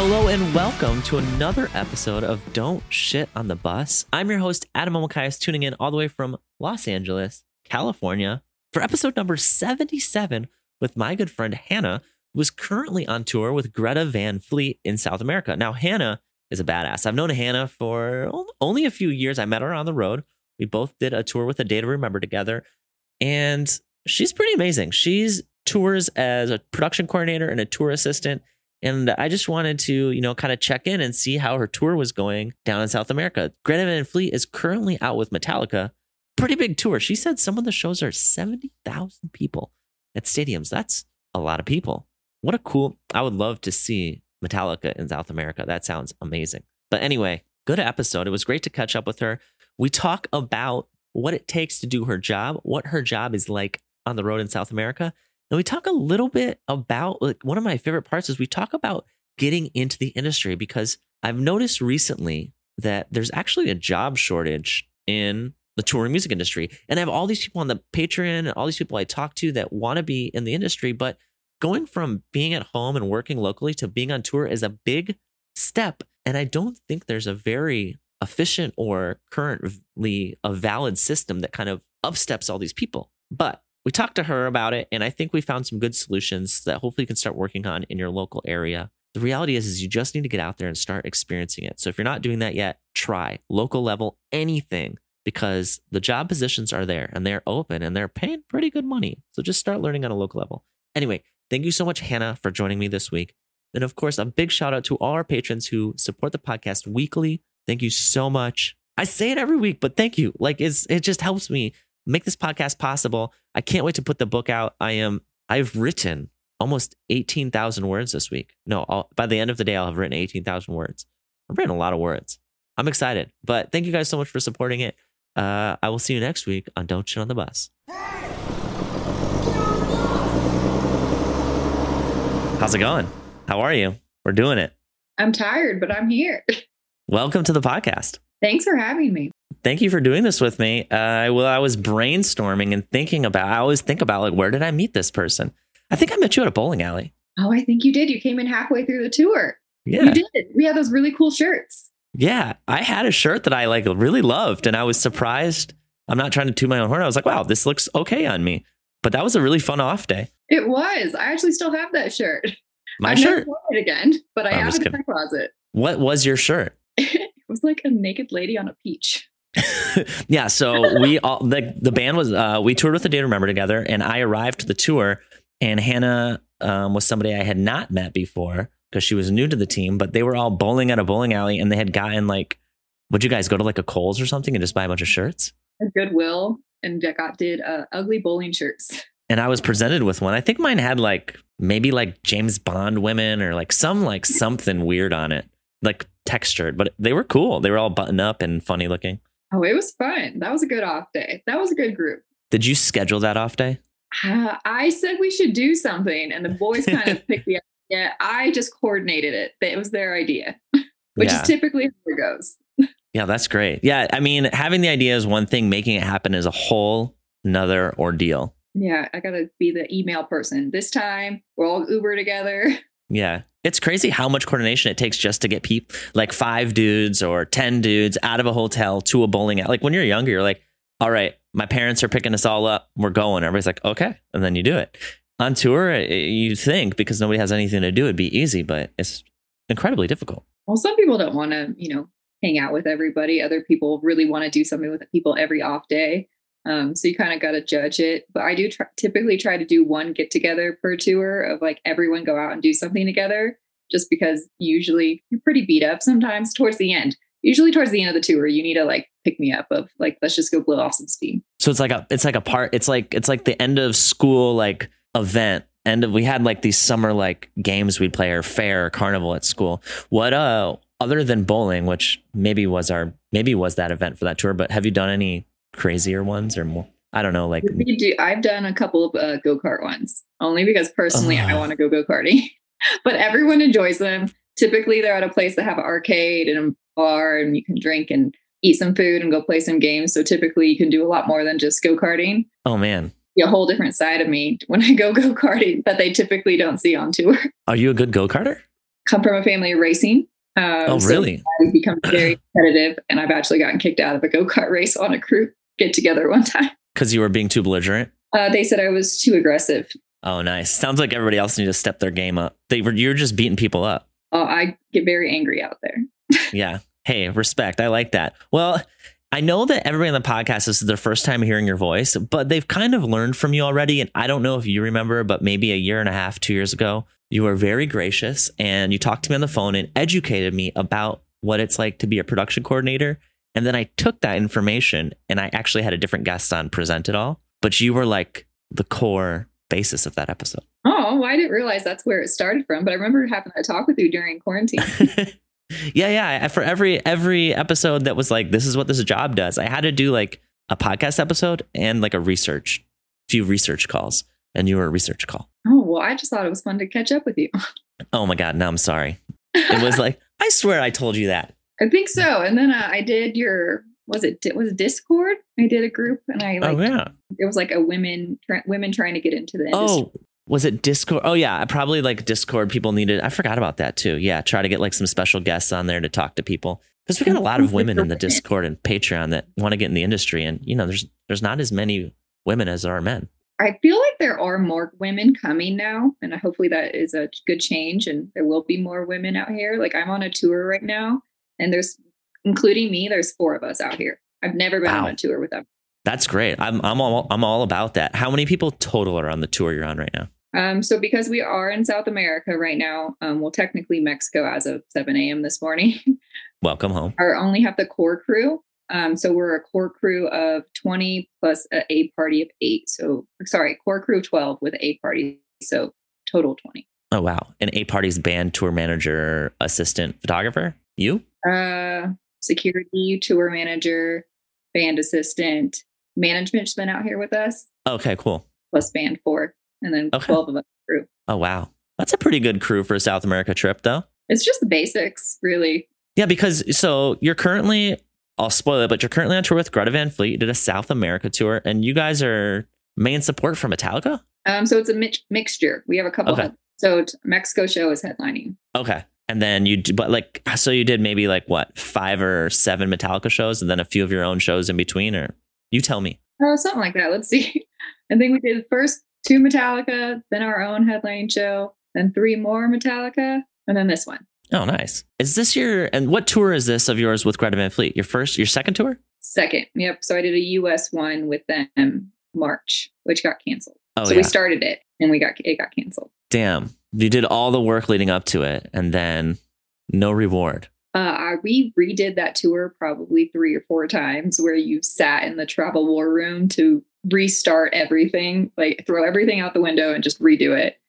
Hello and welcome to another episode of Don't Shit on the Bus. I'm your host, Adam Elmakias, tuning in all the way from Los Angeles, California, for episode number 77 with my good friend Hannah, who is currently on tour with Greta Van Fleet in South America. Now, Hannah is a badass. I've known Hannah for only a few years. I met her on the road. We both did a tour with a Day to Remember together, and she's pretty amazing. She's tours as a production coordinator and a tour assistant. And I just wanted to, you know, kind of check in and see how her tour was going down in South America. Greta Van Fleet is currently out with Metallica. Pretty big tour. She said some of the shows are 70,000 people at stadiums. That's a lot of people. What a cool, I would love to see Metallica in South America. That sounds amazing. But anyway, good episode. It was great to catch up with her. We talk about what it takes to do her job, what her job is like on the road in South America, and we talk a little bit about like one of my favorite parts is we talk about getting into the industry because I've noticed recently that there's actually a job shortage in the touring music industry. And I have all these people on the Patreon and all these people I talk to that want to be in the industry, but going from being at home and working locally to being on tour is a big step. And I don't think there's a very efficient or currently a valid system that kind of upsteps all these people. But we talked to her about it, and I think we found some good solutions that hopefully you can start working on in your local area. The reality is, is you just need to get out there and start experiencing it. So if you're not doing that yet, try local level anything because the job positions are there and they're open and they're paying pretty good money. So just start learning on a local level. Anyway, thank you so much, Hannah, for joining me this week. And of course, a big shout out to all our patrons who support the podcast weekly. Thank you so much. I say it every week, but thank you. Like it's it just helps me make this podcast possible. I can't wait to put the book out. I am I've written almost 18,000 words this week. No, I'll, by the end of the day I'll have written 18,000 words. I've written a lot of words. I'm excited. But thank you guys so much for supporting it. Uh, I will see you next week on Don't Shit on the Bus. How's it going? How are you? We're doing it. I'm tired, but I'm here. Welcome to the podcast. Thanks for having me thank you for doing this with me. Uh, well, I was brainstorming and thinking about. I always think about like, where did I meet this person? I think I met you at a bowling alley. Oh, I think you did. You came in halfway through the tour. Yeah, you did. We had those really cool shirts. Yeah, I had a shirt that I like really loved, and I was surprised. I'm not trying to toot my own horn. I was like, wow, this looks okay on me. But that was a really fun off day. It was. I actually still have that shirt. My I've shirt. it again, but I I'm have it in my closet. What was your shirt? It was like a naked lady on a peach. yeah, so we all the the band was uh, we toured with the Day to Remember together, and I arrived to the tour, and Hannah um, was somebody I had not met before because she was new to the team, but they were all bowling at a bowling alley, and they had gotten like, would you guys go to like a Kohl's or something and just buy a bunch of shirts? A Goodwill, and got did uh, ugly bowling shirts. And I was presented with one. I think mine had like maybe like James Bond women or like some like something weird on it, like textured, but they were cool. They were all buttoned up and funny looking. Oh, it was fun. That was a good off day. That was a good group. Did you schedule that off day? Uh, I said we should do something, and the boys kind of picked the idea. I just coordinated it. It was their idea, which yeah. is typically how it goes. yeah, that's great. Yeah, I mean, having the idea is one thing, making it happen is a whole another ordeal. Yeah, I got to be the email person. This time, we're all Uber together. Yeah. It's crazy how much coordination it takes just to get people like five dudes or 10 dudes out of a hotel to a bowling alley. Like when you're younger, you're like, all right, my parents are picking us all up. We're going. Everybody's like, okay. And then you do it. On tour, eh, you think because nobody has anything to do, it'd be easy, but it's incredibly difficult. Well, some people don't want to, you know, hang out with everybody. Other people really want to do something with people every off day. Um, so you kind of got to judge it. But I do typically try to do one get together per tour of like everyone go out and do something together, just because usually you're pretty beat up sometimes towards the end. Usually towards the end of the tour, you need to like pick me up of like let's just go blow off some steam. So it's like a it's like a part. It's like it's like the end of school like event. End of we had like these summer like games we'd play or fair or carnival at school. What uh other than bowling, which maybe was our maybe was that event for that tour, but have you done any crazier ones or more? I don't know. Like do, I've done a couple of uh, go kart ones only because personally uh, I want to go go karting, but everyone enjoys them. Typically, they're at a place that have an arcade and a bar, and you can drink and eat some food and go play some games. So typically, you can do a lot more than just go karting. Oh man, a whole different side of me when I go go karting that they typically don't see on tour. Are you a good go karter? come from a family of racing. Um, oh, so really? I've become very competitive, and I've actually gotten kicked out of a go kart race on a crew get together one time. Because you were being too belligerent? Uh, they said I was too aggressive. Oh, nice. Sounds like everybody else needs to step their game up. They were you're just beating people up. Oh, I get very angry out there. yeah. Hey, respect. I like that. Well, I know that everybody on the podcast this is their first time hearing your voice, but they've kind of learned from you already. And I don't know if you remember, but maybe a year and a half, two years ago, you were very gracious and you talked to me on the phone and educated me about what it's like to be a production coordinator. And then I took that information and I actually had a different guest on present it all. But you were like the core basis of that episode. Oh, well, I didn't realize that's where it started from, but I remember having a talk with you during quarantine. yeah, yeah. For every every episode that was like, this is what this job does, I had to do like a podcast episode and like a research, few research calls. And you were a research call. Oh, well, I just thought it was fun to catch up with you. Oh my God. No, I'm sorry. It was like, I swear I told you that. I think so. And then uh, I did your was it was it Discord? I did a group and I like oh yeah. It was like a women tra- women trying to get into the industry. Oh, was it Discord? Oh yeah, probably like Discord. People needed. I forgot about that too. Yeah, try to get like some special guests on there to talk to people because we got a lot of women in the Discord and Patreon that want to get in the industry, and you know, there's there's not as many women as there are men. I feel like there are more women coming now, and hopefully that is a good change, and there will be more women out here. Like I'm on a tour right now, and there's including me, there's four of us out here. I've never been wow. on a tour with them. That's great. I'm I'm all I'm all about that. How many people total are on the tour you're on right now? Um, so because we are in South America right now, um, well, technically Mexico as of 7 a.m. this morning. Welcome home. Our only have the core crew. Um, so we're a core crew of 20 plus a A party of eight. So sorry, core crew 12 with A party. So total 20. Oh wow. And A party's band tour manager, assistant, photographer? You? Uh security, tour manager, band assistant, management's been out here with us. Okay, cool. Plus band four. And then okay. 12 of us crew. Oh wow. That's a pretty good crew for a South America trip though. It's just the basics, really. Yeah, because so you're currently I'll spoil it, but you're currently on tour with Greta Van Fleet. You did a South America tour, and you guys are main support for Metallica. Um, so it's a mi- mixture. We have a couple. Okay. so Mexico show is headlining. Okay, and then you, do but like, so you did maybe like what five or seven Metallica shows, and then a few of your own shows in between, or you tell me. Oh, uh, something like that. Let's see. I think we did first two Metallica, then our own headline show, then three more Metallica, and then this one. Oh, nice. Is this your and what tour is this of yours with Greta Van Fleet? Your first, your second tour? Second. Yep. So I did a US one with them March, which got canceled. Oh, so yeah. we started it and we got it got canceled. Damn. You did all the work leading up to it and then no reward. Uh, we redid that tour probably three or four times where you sat in the travel war room to restart everything, like throw everything out the window and just redo it.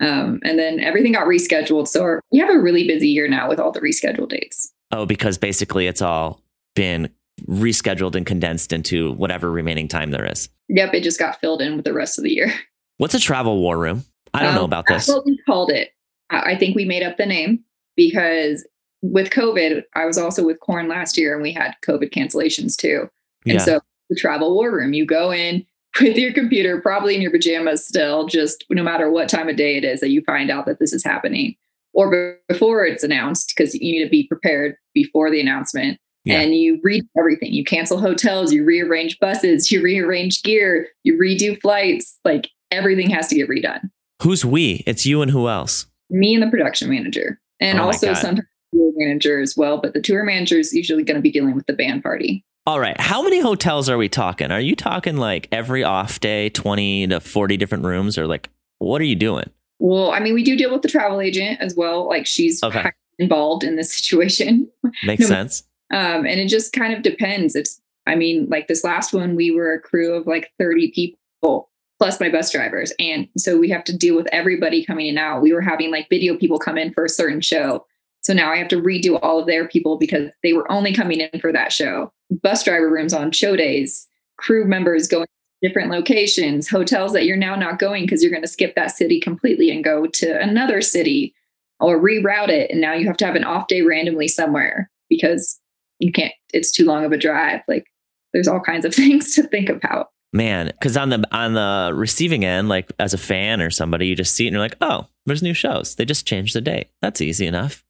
Um, and then everything got rescheduled. So our, we have a really busy year now with all the rescheduled dates. Oh, because basically it's all been rescheduled and condensed into whatever remaining time there is. Yep, it just got filled in with the rest of the year. What's a travel war room? I don't um, know about that's this. what we called it. I think we made up the name because with COVID, I was also with Korn last year and we had COVID cancellations too. And yeah. so the travel war room, you go in, with your computer, probably in your pajamas still, just no matter what time of day it is that you find out that this is happening or before it's announced, because you need to be prepared before the announcement. Yeah. And you read everything. You cancel hotels, you rearrange buses, you rearrange gear, you redo flights. Like everything has to get redone. Who's we? It's you and who else? Me and the production manager. And oh also sometimes tour manager as well. But the tour manager is usually going to be dealing with the band party. All right. How many hotels are we talking? Are you talking like every off day, 20 to 40 different rooms, or like what are you doing? Well, I mean, we do deal with the travel agent as well. Like she's okay. involved in this situation. Makes no, sense. Um, and it just kind of depends. It's, I mean, like this last one, we were a crew of like 30 people plus my bus drivers. And so we have to deal with everybody coming in out. We were having like video people come in for a certain show. So now I have to redo all of their people because they were only coming in for that show. Bus driver rooms on show days, crew members going to different locations, hotels that you're now not going because you're going to skip that city completely and go to another city or reroute it. And now you have to have an off day randomly somewhere because you can't, it's too long of a drive. Like there's all kinds of things to think about. Man, because on the on the receiving end, like as a fan or somebody, you just see it and you're like, oh, there's new shows. They just changed the date. That's easy enough.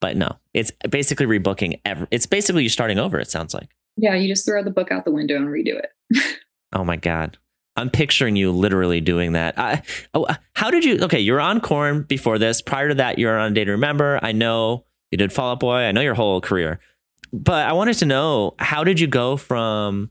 But no, it's basically rebooking. Every, it's basically you're starting over. It sounds like. Yeah, you just throw the book out the window and redo it. oh my god, I'm picturing you literally doing that. I, oh, uh, how did you? Okay, you were on Korn before this. Prior to that, you were on A Day to Remember. I know you did Fall Out Boy. I know your whole career, but I wanted to know how did you go from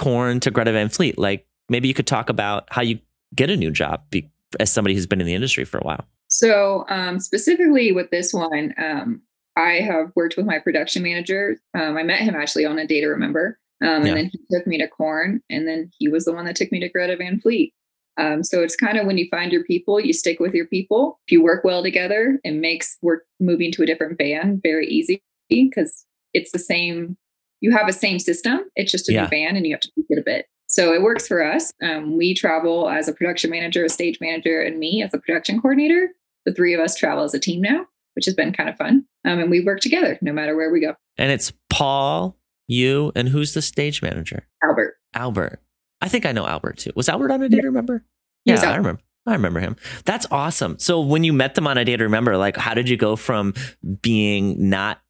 Korn to Greta Van Fleet? Like maybe you could talk about how you get a new job be, as somebody who's been in the industry for a while. So um, specifically with this one, um, I have worked with my production manager. Um, I met him actually on a day to remember. Um, and yeah. then he took me to Korn, and then he was the one that took me to Greta Van Fleet. Um, so it's kind of when you find your people, you stick with your people. If you work well together, it makes work moving to a different band very easy because it's the same. You have a same system. It's just a yeah. new band, and you have to tweak it a bit. So it works for us. Um, we travel as a production manager, a stage manager, and me as a production coordinator. The three of us travel as a team now, which has been kind of fun. Um, and we work together no matter where we go. And it's Paul, you, and who's the stage manager? Albert. Albert. I think I know Albert too. Was Albert on a date? yeah. remember? Yeah, I remember. I remember him. That's awesome. So when you met them on a date, remember, like how did you go from being not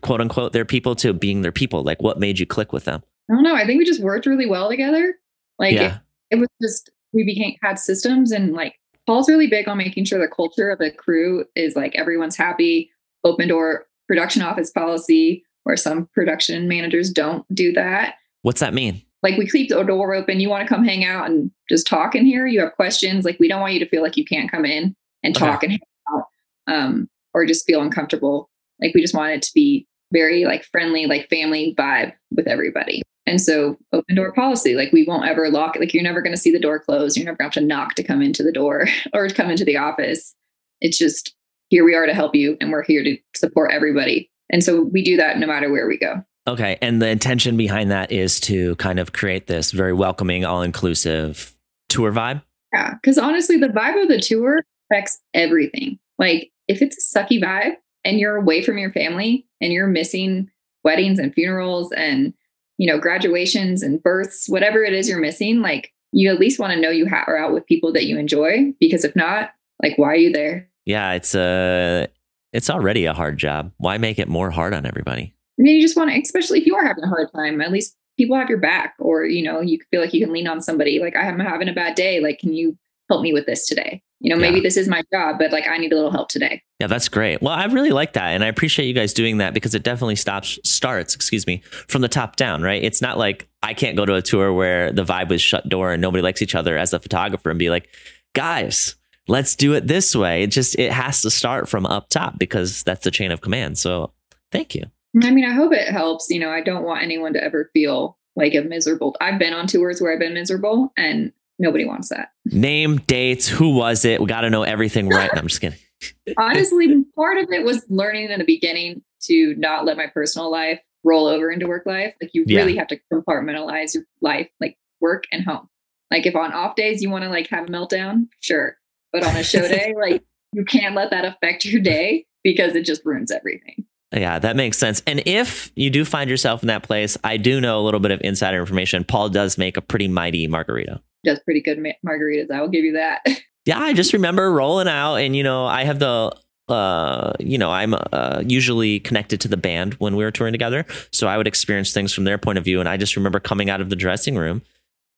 quote unquote their people to being their people? Like what made you click with them? I don't know. I think we just worked really well together. Like yeah. it, it was just we became had systems and like Paul's really big on making sure the culture of the crew is like everyone's happy, open door production office policy, where some production managers don't do that. What's that mean? Like we keep the door open. You want to come hang out and just talk in here. You have questions. Like we don't want you to feel like you can't come in and talk okay. and hang out, um, or just feel uncomfortable. Like we just want it to be very like friendly, like family vibe with everybody. And so open door policy, like we won't ever lock it. Like you're never going to see the door closed. You're never going to have to knock to come into the door or to come into the office. It's just here we are to help you and we're here to support everybody. And so we do that no matter where we go. Okay. And the intention behind that is to kind of create this very welcoming, all inclusive tour vibe. Yeah. Cause honestly, the vibe of the tour affects everything. Like if it's a sucky vibe and you're away from your family and you're missing weddings and funerals and, you know, graduations and births, whatever it is you're missing, like you at least want to know you ha- are out with people that you enjoy. Because if not, like, why are you there? Yeah. It's a, it's already a hard job. Why make it more hard on everybody? I mean, you just want to, especially if you are having a hard time, at least people have your back, or you know, you feel like you can lean on somebody. Like I'm having a bad day. Like, can you help me with this today? You know, maybe yeah. this is my job, but like I need a little help today. Yeah, that's great. Well, I really like that, and I appreciate you guys doing that because it definitely stops starts, excuse me, from the top down. Right? It's not like I can't go to a tour where the vibe was shut door and nobody likes each other as a photographer and be like, guys, let's do it this way. It just it has to start from up top because that's the chain of command. So thank you. I mean, I hope it helps. You know, I don't want anyone to ever feel like a miserable. I've been on tours where I've been miserable and nobody wants that. Name, dates, who was it? We got to know everything right. No, I'm just kidding. Honestly, part of it was learning in the beginning to not let my personal life roll over into work life. Like you yeah. really have to compartmentalize your life, like work and home. Like if on off days you want to like have a meltdown, sure. But on a show day, like you can't let that affect your day because it just ruins everything. Yeah, that makes sense. And if you do find yourself in that place, I do know a little bit of insider information. Paul does make a pretty mighty margarita. Does pretty good ma- margaritas. I will give you that. yeah, I just remember rolling out, and you know, I have the uh, you know, I'm uh, usually connected to the band when we were touring together. So I would experience things from their point of view. And I just remember coming out of the dressing room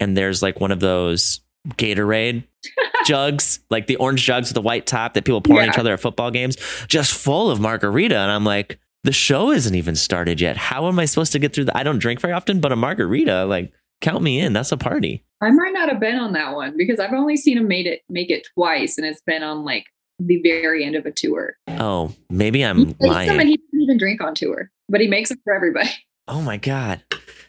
and there's like one of those Gatorade jugs, like the orange jugs with the white top that people pour yeah. on each other at football games, just full of margarita. And I'm like, the show isn't even started yet. How am I supposed to get through that? I don't drink very often, but a margarita, like, count me in. That's a party. I might not have been on that one because I've only seen him made it make it twice, and it's been on like the very end of a tour. Oh, maybe I'm he lying. Them and he doesn't even drink on tour, but he makes them for everybody. Oh my god!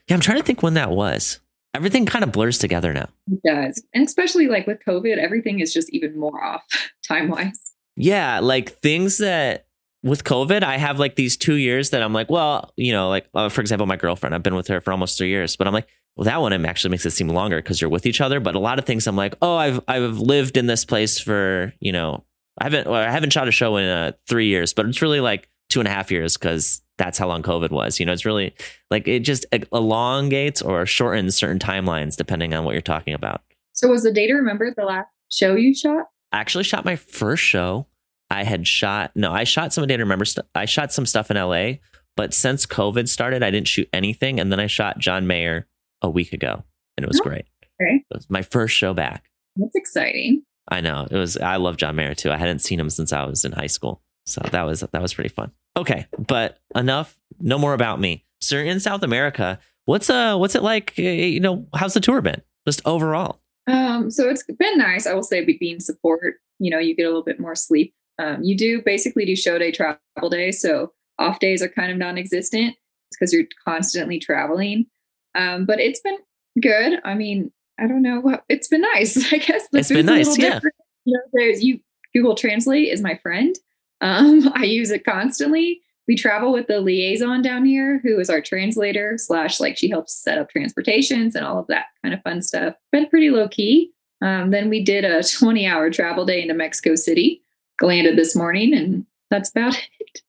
Yeah, I'm trying to think when that was everything kind of blurs together now. It does. And especially like with COVID, everything is just even more off time wise. Yeah. Like things that with COVID, I have like these two years that I'm like, well, you know, like uh, for example, my girlfriend, I've been with her for almost three years, but I'm like, well, that one actually makes it seem longer because you're with each other. But a lot of things, I'm like, oh, I've I've lived in this place for you know, I haven't well, I haven't shot a show in uh, three years, but it's really like two and a half years because that's how long COVID was. You know, it's really like it just elongates or shortens certain timelines depending on what you're talking about. So was the day to remember the last show you shot? I actually shot my first show. I had shot no, I shot some day to remember. St- I shot some stuff in LA, but since COVID started, I didn't shoot anything. And then I shot John Mayer a week ago, and it was oh, great. Okay. It was my first show back. That's exciting. I know it was. I love John Mayer too. I hadn't seen him since I was in high school, so that was that was pretty fun. Okay, but enough. No more about me. So you're in South America. What's uh what's it like? You know, how's the tour been? Just overall. Um, so it's been nice. I will say, being support. You know, you get a little bit more sleep. Um, you do basically do show day, travel day. So off days are kind of non-existent because you're constantly traveling. Um, but it's been good. I mean, I don't know. It's been nice. I guess the it's been nice. Yeah. Different. You know, there's you. Google Translate is my friend. Um, I use it constantly. We travel with the liaison down here, who is our translator slash like she helps set up transportations and all of that kind of fun stuff. Been pretty low key. Um, then we did a 20 hour travel day into Mexico City. Landed this morning, and that's about it.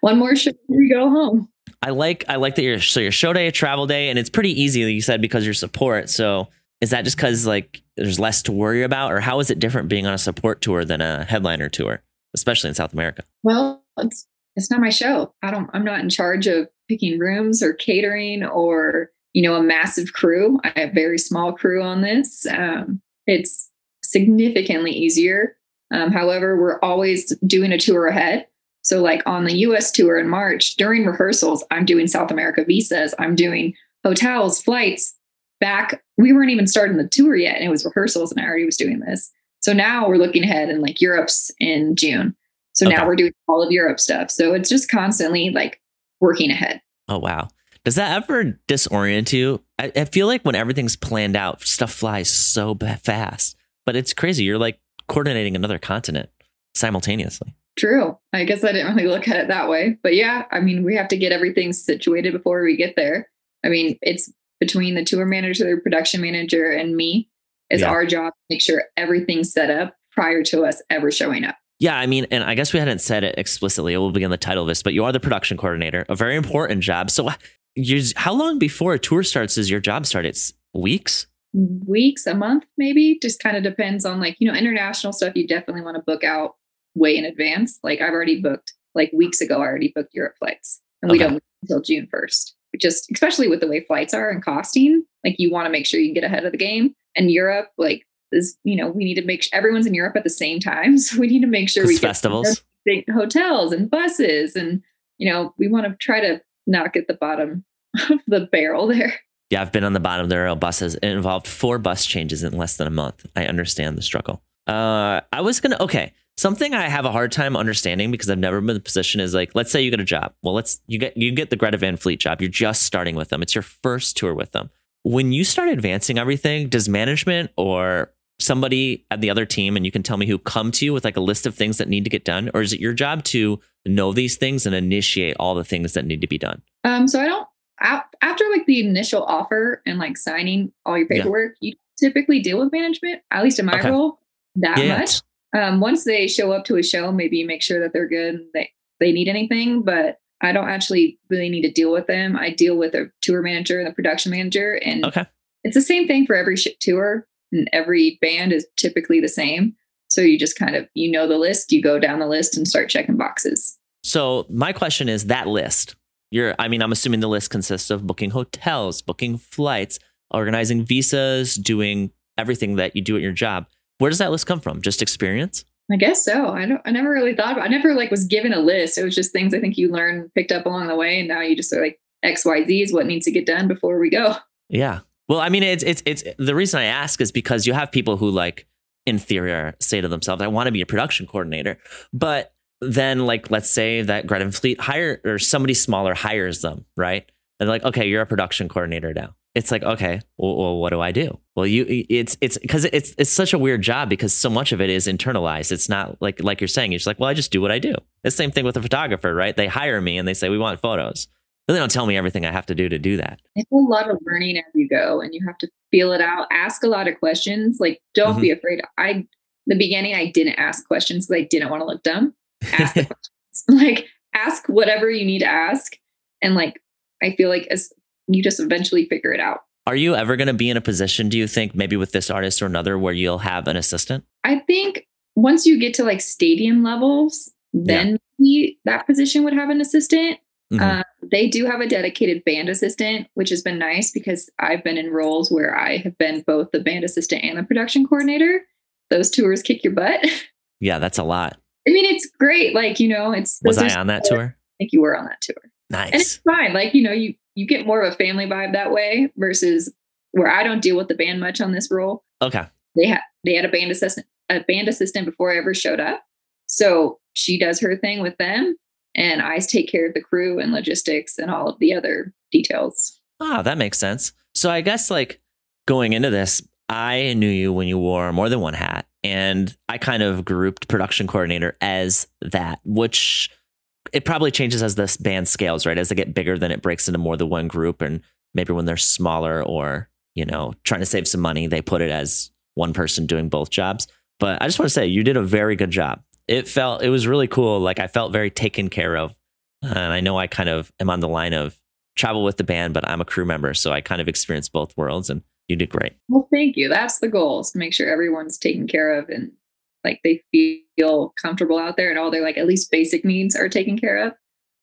One more show, we go home. I like I like that you're so your show day, travel day, and it's pretty easy. Like you said because you're support. So is that just because like there's less to worry about, or how is it different being on a support tour than a headliner tour, especially in South America? Well, it's it's not my show. I don't. I'm not in charge of picking rooms or catering or you know a massive crew. I have very small crew on this. Um, it's significantly easier. Um, however, we're always doing a tour ahead. So, like on the US tour in March, during rehearsals, I'm doing South America visas, I'm doing hotels, flights. Back, we weren't even starting the tour yet, and it was rehearsals, and I already was doing this. So now we're looking ahead, and like Europe's in June. So okay. now we're doing all of Europe stuff. So it's just constantly like working ahead. Oh, wow. Does that ever disorient you? I, I feel like when everything's planned out, stuff flies so fast, but it's crazy. You're like coordinating another continent simultaneously. True. I guess I didn't really look at it that way. But yeah, I mean, we have to get everything situated before we get there. I mean, it's between the tour manager, the production manager, and me. Is yeah. our job to make sure everything's set up prior to us ever showing up. Yeah, I mean, and I guess we hadn't said it explicitly. It will begin the title of this, but you are the production coordinator, a very important job. So, how long before a tour starts does your job start? It's weeks, weeks, a month, maybe. Just kind of depends on like you know international stuff. You definitely want to book out way in advance. Like I've already booked like weeks ago. I already booked Europe flights, and okay. we don't until June first. Just especially with the way flights are and costing, like you want to make sure you get ahead of the game. And Europe, like is you know we need to make sure everyone's in Europe at the same time, so we need to make sure we get festivals, hotels, and buses, and you know we want to try to not get the bottom of the barrel there. Yeah, I've been on the bottom of the rail buses. It involved four bus changes in less than a month. I understand the struggle. Uh, I was gonna okay. Something I have a hard time understanding because I've never been in the position is like, let's say you get a job. Well, let's you get you get the Greta Van Fleet job. You're just starting with them. It's your first tour with them. When you start advancing everything, does management or somebody at the other team, and you can tell me who, come to you with like a list of things that need to get done, or is it your job to know these things and initiate all the things that need to be done? Um, so I don't. After like the initial offer and like signing all your paperwork, yeah. you typically deal with management. At least in my okay. role, that yeah. much um, once they show up to a show, maybe make sure that they're good and they, they need anything, but I don't actually really need to deal with them. I deal with a tour manager and the production manager. And okay. it's the same thing for every tour and every band is typically the same. So you just kind of, you know, the list, you go down the list and start checking boxes. So my question is that list, you're, I mean, I'm assuming the list consists of booking hotels, booking flights, organizing visas, doing everything that you do at your job. Where does that list come from? Just experience? I guess so. I don't. I never really thought about. I never like was given a list. It was just things I think you learn, picked up along the way, and now you just are like X, Y, Z is what needs to get done before we go. Yeah. Well, I mean, it's it's it's the reason I ask is because you have people who like in theory say to themselves, "I want to be a production coordinator," but then like let's say that Greta Fleet hire or somebody smaller hires them, right? And they're like, "Okay, you're a production coordinator now." it's like okay well, well, what do i do? Well you it's it's because it's it's such a weird job because so much of it is internalized. It's not like like you're saying you're just like well i just do what i do. The same thing with a photographer right? They hire me and they say we want photos. But they don't tell me everything i have to do to do that. It's a lot of learning as you go and you have to feel it out ask a lot of questions like don't mm-hmm. be afraid. I the beginning i didn't ask questions because i didn't want to look dumb ask the questions like ask whatever you need to ask And like, I feel like as you just eventually figure it out. Are you ever going to be in a position, do you think, maybe with this artist or another, where you'll have an assistant? I think once you get to like stadium levels, then yeah. that position would have an assistant. Mm-hmm. Uh, they do have a dedicated band assistant, which has been nice because I've been in roles where I have been both the band assistant and the production coordinator. Those tours kick your butt. Yeah, that's a lot. I mean, it's great. Like, you know, it's was I on that tour? I think you were on that tour. Nice. And it's fine. Like, you know, you you get more of a family vibe that way versus where I don't deal with the band much on this role. Okay. They had they had a band assistant a band assistant before I ever showed up. So she does her thing with them and I take care of the crew and logistics and all of the other details. Ah, that makes sense. So I guess like going into this, I knew you when you wore more than one hat, and I kind of grouped production coordinator as that, which it probably changes as this band scales, right? As they get bigger, then it breaks into more than one group, and maybe when they're smaller or you know trying to save some money, they put it as one person doing both jobs. But I just want to say you did a very good job it felt it was really cool. Like I felt very taken care of, and I know I kind of am on the line of travel with the band, but I'm a crew member, so I kind of experienced both worlds, and you did great. Well, thank you. That's the goal: is to make sure everyone's taken care of and like they feel comfortable out there, and all their like at least basic needs are taken care of.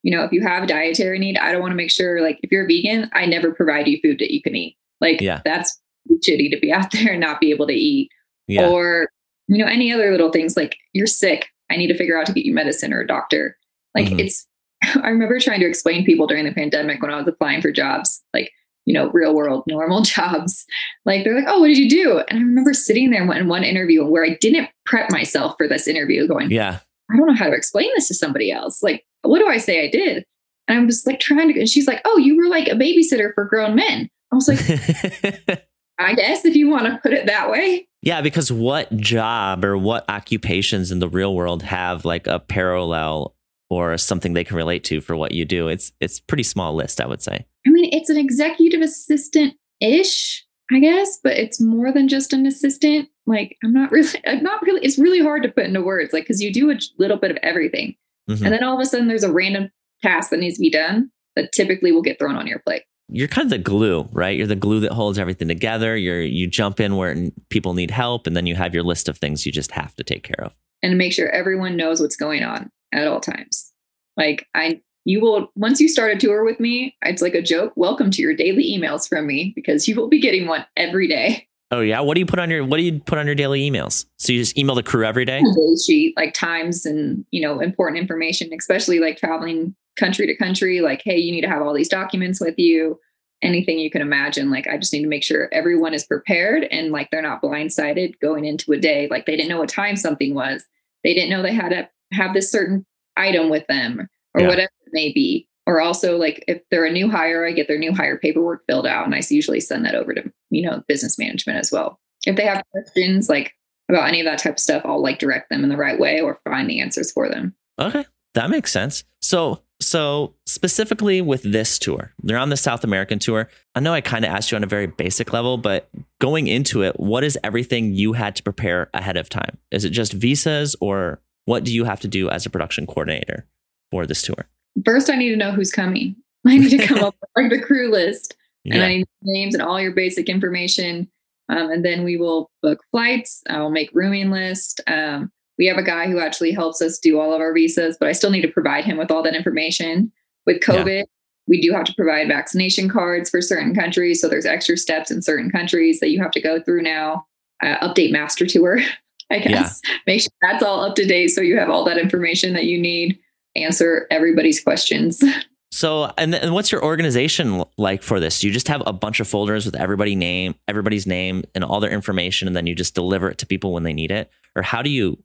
You know, if you have a dietary need, I don't want to make sure like if you're a vegan, I never provide you food that you can eat. Like yeah. that's shitty to be out there and not be able to eat. Yeah. Or you know any other little things like you're sick I need to figure out to get you medicine or a doctor. Like mm-hmm. it's, I remember trying to explain people during the pandemic when I was applying for jobs, like, you know, real world, normal jobs. Like they're like, oh, what did you do? And I remember sitting there in one interview where I didn't prep myself for this interview going, yeah, I don't know how to explain this to somebody else. Like, what do I say I did? And I was like trying to, and she's like, oh, you were like a babysitter for grown men. I was like, I guess if you want to put it that way. Yeah, because what job or what occupations in the real world have like a parallel or something they can relate to for what you do? It's it's pretty small list, I would say. I mean, it's an executive assistant ish, I guess, but it's more than just an assistant. Like, I'm not really, I'm not really. It's really hard to put into words, like because you do a little bit of everything, mm-hmm. and then all of a sudden there's a random task that needs to be done that typically will get thrown on your plate you're kind of the glue, right? You're the glue that holds everything together. You're you jump in where people need help, and then you have your list of things you just have to take care of, and make sure everyone knows what's going on at all times. Like I, you will once you start a tour with me, it's like a joke. Welcome to your daily emails from me because you will be getting one every day. Oh yeah, what do you put on your what do you put on your daily emails? So you just email the crew every day? Sheet, like times and you know important information, especially like traveling country to country, like, hey, you need to have all these documents with you, anything you can imagine. Like, I just need to make sure everyone is prepared and like they're not blindsided going into a day. Like, they didn't know what time something was, they didn't know they had to have this certain item with them or yeah. whatever it may be. Or also, like, if they're a new hire, I get their new hire paperwork filled out and I usually send that over to, you know, business management as well. If they have questions, like, about any of that type of stuff, I'll like direct them in the right way or find the answers for them. Okay. That makes sense. So, so specifically with this tour, they're on the South American tour. I know I kind of asked you on a very basic level, but going into it, what is everything you had to prepare ahead of time? Is it just visas or what do you have to do as a production coordinator for this tour? First, I need to know who's coming. I need to come up with like the crew list and. I need names and all your basic information. Um, and then we will book flights. I will make rooming list. Um, we have a guy who actually helps us do all of our visas, but I still need to provide him with all that information. With COVID, yeah. we do have to provide vaccination cards for certain countries. So there's extra steps in certain countries that you have to go through now. Uh, update master tour, I guess. Yeah. Make sure that's all up to date so you have all that information that you need. Answer everybody's questions. So, and, and what's your organization like for this? Do you just have a bunch of folders with everybody name, everybody's name, and all their information, and then you just deliver it to people when they need it, or how do you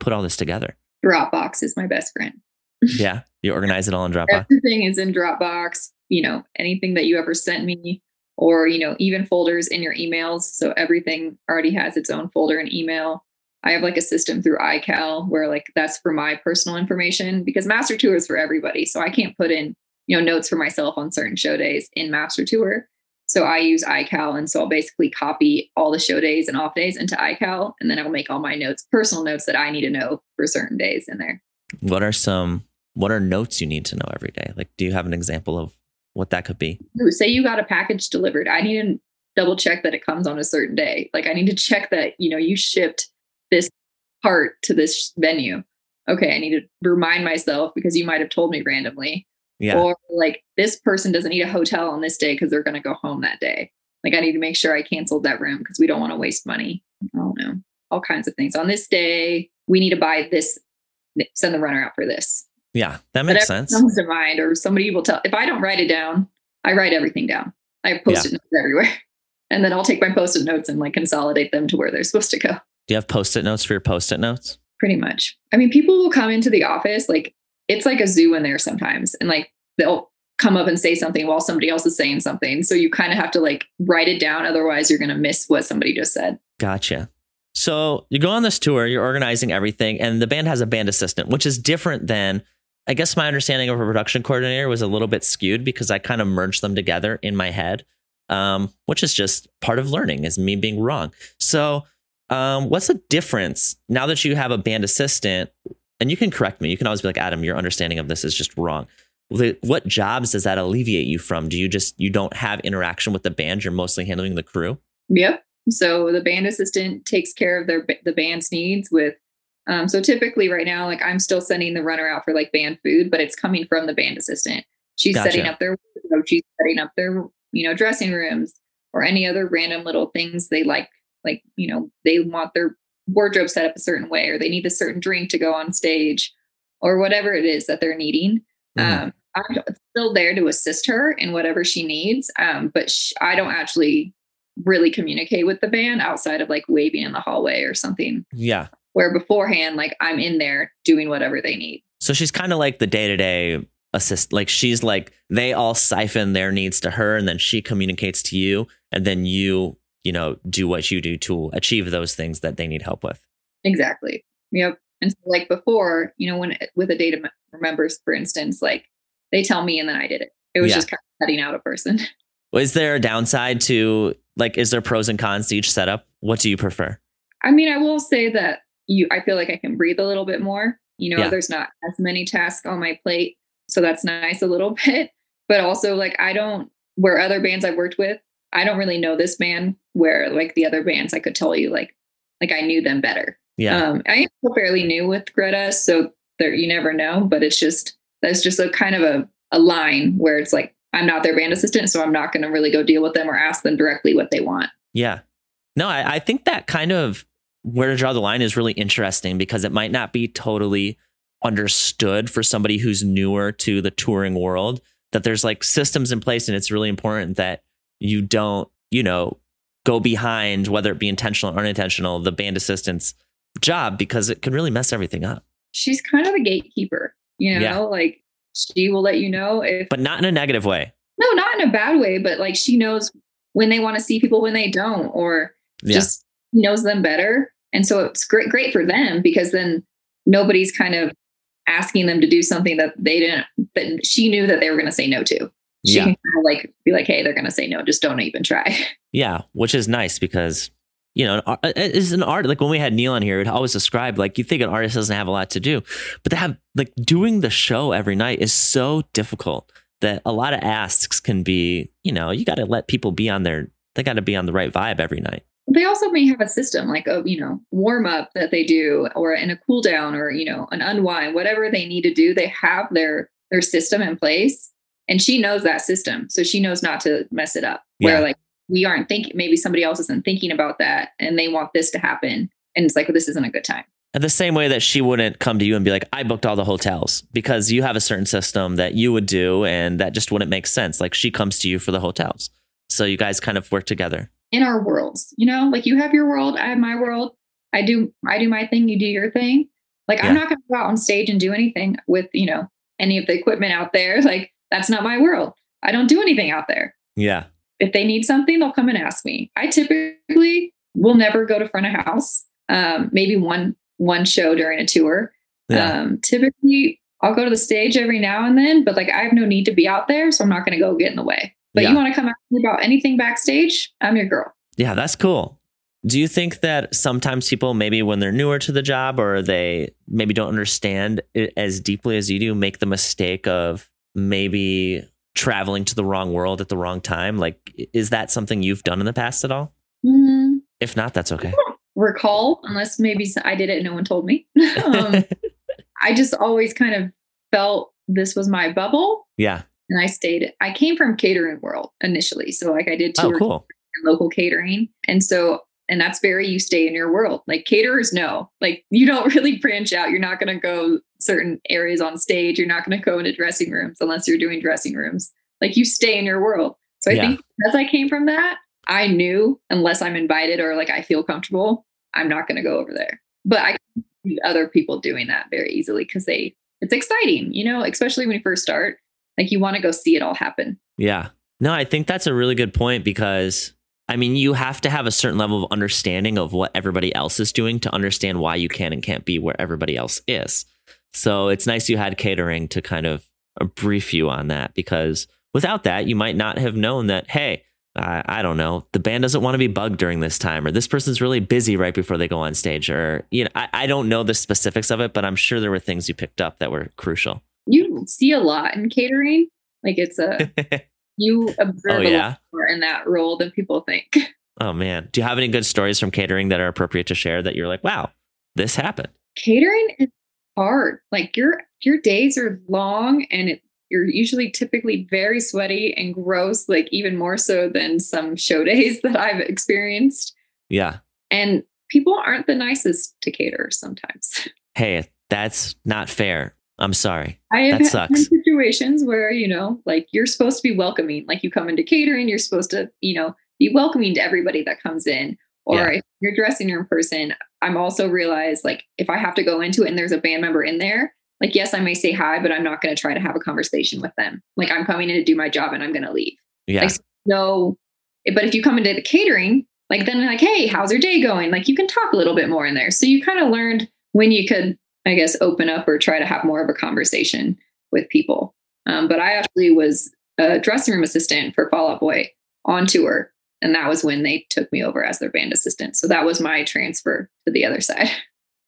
put all this together? Dropbox is my best friend. yeah. You organize it all in Dropbox. Everything is in Dropbox. You know, anything that you ever sent me, or, you know, even folders in your emails. So everything already has its own folder and email. I have like a system through iCal where like that's for my personal information because Master Tour is for everybody. So I can't put in, you know, notes for myself on certain show days in Master Tour. So I use iCal. And so I'll basically copy all the show days and off days into iCal. And then I'll make all my notes, personal notes that I need to know for certain days in there. What are some what are notes you need to know every day? Like, do you have an example of what that could be? Say you got a package delivered. I need to double check that it comes on a certain day. Like I need to check that, you know, you shipped this part to this venue. Okay, I need to remind myself because you might have told me randomly. Yeah. Or like this person doesn't need a hotel on this day because they're going to go home that day. Like I need to make sure I canceled that room because we don't want to waste money. I don't know. All kinds of things. On this day, we need to buy this, send the runner out for this. Yeah, that makes Whatever sense. Comes to mind, or somebody will tell. If I don't write it down, I write everything down. I have post-it notes everywhere, and then I'll take my post-it notes and like consolidate them to where they're supposed to go. Do you have post-it notes for your post-it notes? Pretty much. I mean, people will come into the office like it's like a zoo in there sometimes, and like they'll come up and say something while somebody else is saying something. So you kind of have to like write it down, otherwise you're going to miss what somebody just said. Gotcha. So you go on this tour, you're organizing everything, and the band has a band assistant, which is different than I guess my understanding of a production coordinator was a little bit skewed because I kind of merged them together in my head, um, which is just part of learning, is me being wrong. So, um, what's the difference now that you have a band assistant? And you can correct me. You can always be like, Adam, your understanding of this is just wrong. What jobs does that alleviate you from? Do you just you don't have interaction with the band? You're mostly handling the crew. Yep. So the band assistant takes care of their the band's needs with um, so typically right now, like I'm still sending the runner out for like band food, but it's coming from the band assistant. She's Gotcha. setting up their, she's setting up their, you know, dressing rooms or any other random little things they like, like, you know, they want their wardrobe set up a certain way, or they need a certain drink to go on stage or whatever it is that they're needing. Mhm. Um, I'm still there to assist her in whatever she needs. Um, but sh- I don't actually really communicate with the band outside of like waving in the hallway or something Yeah. where beforehand like i'm in there doing whatever they need So she's kind of like the day to day assist. Like she's like they all siphon their needs to her, and then she communicates to you, and then you, you know, do what you do to achieve those things that they need help with. exactly yep and so like before you know when eh, with a data members for instance like they tell me and then i did it it was Yeah. just kind of cutting out a person Is there a downside to like? Is there pros and cons to each setup? What do you prefer? i mean i will say that you i feel like i can breathe a little bit more you know Yeah. there's not as many tasks on my plate so that's nice a little bit but also like i don't where other bands i've worked with i don't really know this band where like the other bands i could tell you like like i knew them better Yeah. Um, I am fairly new with Greta, so there you never know, but it's just that's just a kind of a, a line where it's like I'm not their band assistant, so I'm not going to really go deal with them or ask them directly what they want. Yeah. No, I, I think that kind of where to draw the line is really interesting because it might not be totally understood for somebody who's newer to the touring world that there's like systems in place and it's really important that you don't, you know, go behind whether it be intentional or unintentional the band assistant's job because it can really mess everything up. She's kind of a gatekeeper, you know, Yeah. like she will let you know if But not in a negative way. no, not in a bad way, but like she knows when they want to see people when they don't, or Yeah. just knows them better. And so it's great, great for them because then nobody's kind of asking them to do something that they didn't, that she knew that they were going to say no to. She Yeah. can kind of like be like, hey, they're going to say no, just don't even try. Yeah, which is nice because you know, it is an art. Like when we had Neil on here, it always described like you think an artist doesn't have a lot to do, but to have like doing the show every night is so difficult that a lot of asks can be, you know, you got to let people be on their, they got to be on the right vibe every night. They also may have a system like a, you know, warm up that they do or in a cool down or, you know, an unwind, whatever they need to do, they have their their system in place. And she knows that system. So she knows not to mess it up. Where like we aren't thinking maybe somebody else isn't thinking about that and they want this to happen. And it's like, well, this isn't a good time. And the same way that she wouldn't come to you and be like, I booked all the hotels because you have a certain system that you would do and that just wouldn't make sense. Like she comes to you for the hotels. So you guys kind of work together. In our worlds, you know, like you have your world, I have my world. I do I do my thing, you do your thing. Like Yeah. I'm not gonna go out on stage and do anything with, you know, any of the equipment out there. Like that's not my world. I don't do anything out there. Yeah. if they need something, they'll come and ask me. I typically will never go to front of house. Um, maybe one one show during a tour. Yeah. Um, typically, I'll go to the stage every now and then, but like I have no need to be out there, so I'm not going to go get in the way. But Yeah. you want to come ask me about anything backstage? I'm your girl. Yeah, that's cool. Do you think that sometimes people, maybe when they're newer to the job or they maybe don't understand it as deeply as you do, make the mistake of maybe traveling to the wrong world at the wrong time? Like, is that something you've done in the past at all? Mm, If not, that's okay. recall, unless maybe I did it and no one told me. um, I just always kind of felt this was my bubble. yeah. And I stayed, I came from catering world initially. So like I did Oh, cool. local catering. And so, and that's very, you stay in your world. Like caterers know, like you don't really branch out. You're not going to go certain areas on stage. You're not going to go into dressing rooms unless you're doing dressing rooms. Like you stay in your world. So I Yeah. think as I came from that, I knew unless I'm invited or like I feel comfortable, I'm not going to go over there. But I can see other people doing that very easily because they, it's exciting, you know, especially when you first start. Like you want to go see it all happen. Yeah. No, I think that's a really good point because I mean, you have to have a certain level of understanding of what everybody else is doing to understand why you can and can't be where everybody else is. So it's nice you had catering to kind of uh, brief you on that because without that, you might not have known that, hey, I, I don't know, the band doesn't want to be bugged during this time, or this person's really busy right before they go on stage, or, you know, I, I don't know the specifics of it, but I'm sure there were things you picked up that were crucial. You see a lot in catering. Like it's a, you observe oh, a lot more in that role than people think. Oh man. Do you have any good stories from catering that are appropriate to share that you're like, wow, this happened? Catering is hard. Like your your days are long and it, you're usually typically very sweaty and gross, like even more so than some show days that I've experienced. Yeah. And people aren't the nicest to caterers sometimes. Hey, that's not fair. I'm sorry. I have That sucks. situations where, you know, like you're supposed to be welcoming. Like you come into catering, you're supposed to, you know, be welcoming to everybody that comes in. Or Yeah. if you're dressing room person, I'm also realized like if I have to go into it and there's a band member in there, like yes, I may say hi, but I'm not going to try to have a conversation with them. Like I'm coming in to do my job and I'm going to leave. Yeah. Like no, but if you come into the catering, like then like, hey, how's your day going? Like you can talk a little bit more in there. So you kind of learned when you could, I guess, open up or try to have more of a conversation with people. Um, but I actually was a dressing room assistant for Fall Out Boy on tour. And that was when they took me over as their band assistant. So that was my transfer to the other side.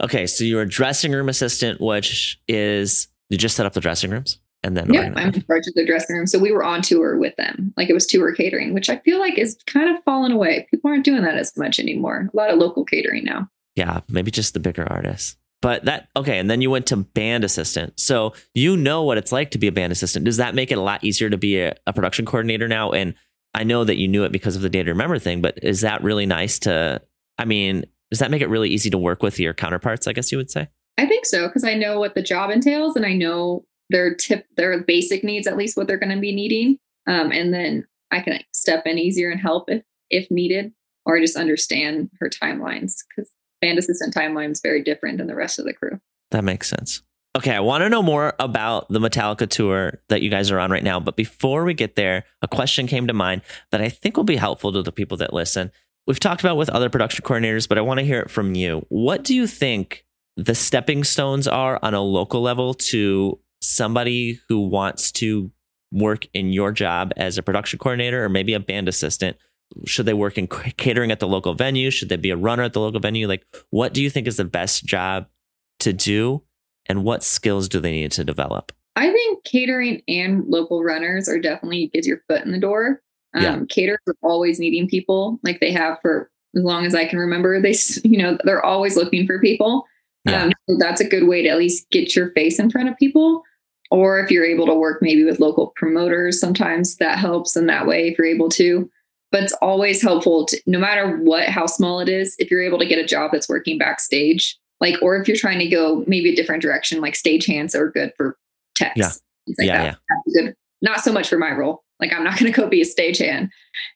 Okay. So you're a dressing room assistant, which is you just set up the dressing rooms and then Yeah. I'm in charge of the dressing room. So we were on tour with them. Like it was tour catering, which I feel like is kind of fallen away. People aren't doing that as much anymore. A lot of local catering now. Yeah, maybe just the bigger artists. But that okay, and then you went to band assistant. So you know what it's like to be a band assistant. Does that make it a lot easier to be a, a production coordinator now? And I know that you knew it because of the data remember thing, but is that really nice to I mean, does that make it really easy to work with your counterparts, I guess you would say? I think so because I know what the job entails and I know their tip, their basic needs, at least what they're going to be needing. Um, and then I can step in easier and help if if needed, or just understand her timelines because band assistant timeline is very different than the rest of the crew. That makes sense. Okay, I want to know more about the Metallica tour that you guys are on right now. But before we get there, a question came to mind that I think will be helpful to the people that listen. We've talked about with other production coordinators, but I want to hear it from you. What do you think the stepping stones are on a local level to somebody who wants to work in your job as a production coordinator or maybe a band assistant? Should they work in catering at the local venue? Should they be a runner at the local venue? Like, what do you think is the best job to do? And what skills do they need to develop? I think catering and local runners are definitely gets your foot in the door. Um, Yeah. Caterers are always needing people, like they have for as long as I can remember. They, you know, they're always looking for people. Yeah. Um, so that's a good way to at least get your face in front of people. Or if you're able to work maybe with local promoters, sometimes that helps in that way if you're able to. But it's always helpful to, no matter what, how small it is, if you're able to get a job that's working backstage, like, or if you're trying to go maybe a different direction, like stage-hands are good for techs. Yeah. like yeah, that. yeah. Good. Not so much for my role. Like I'm not going to go be a stagehand,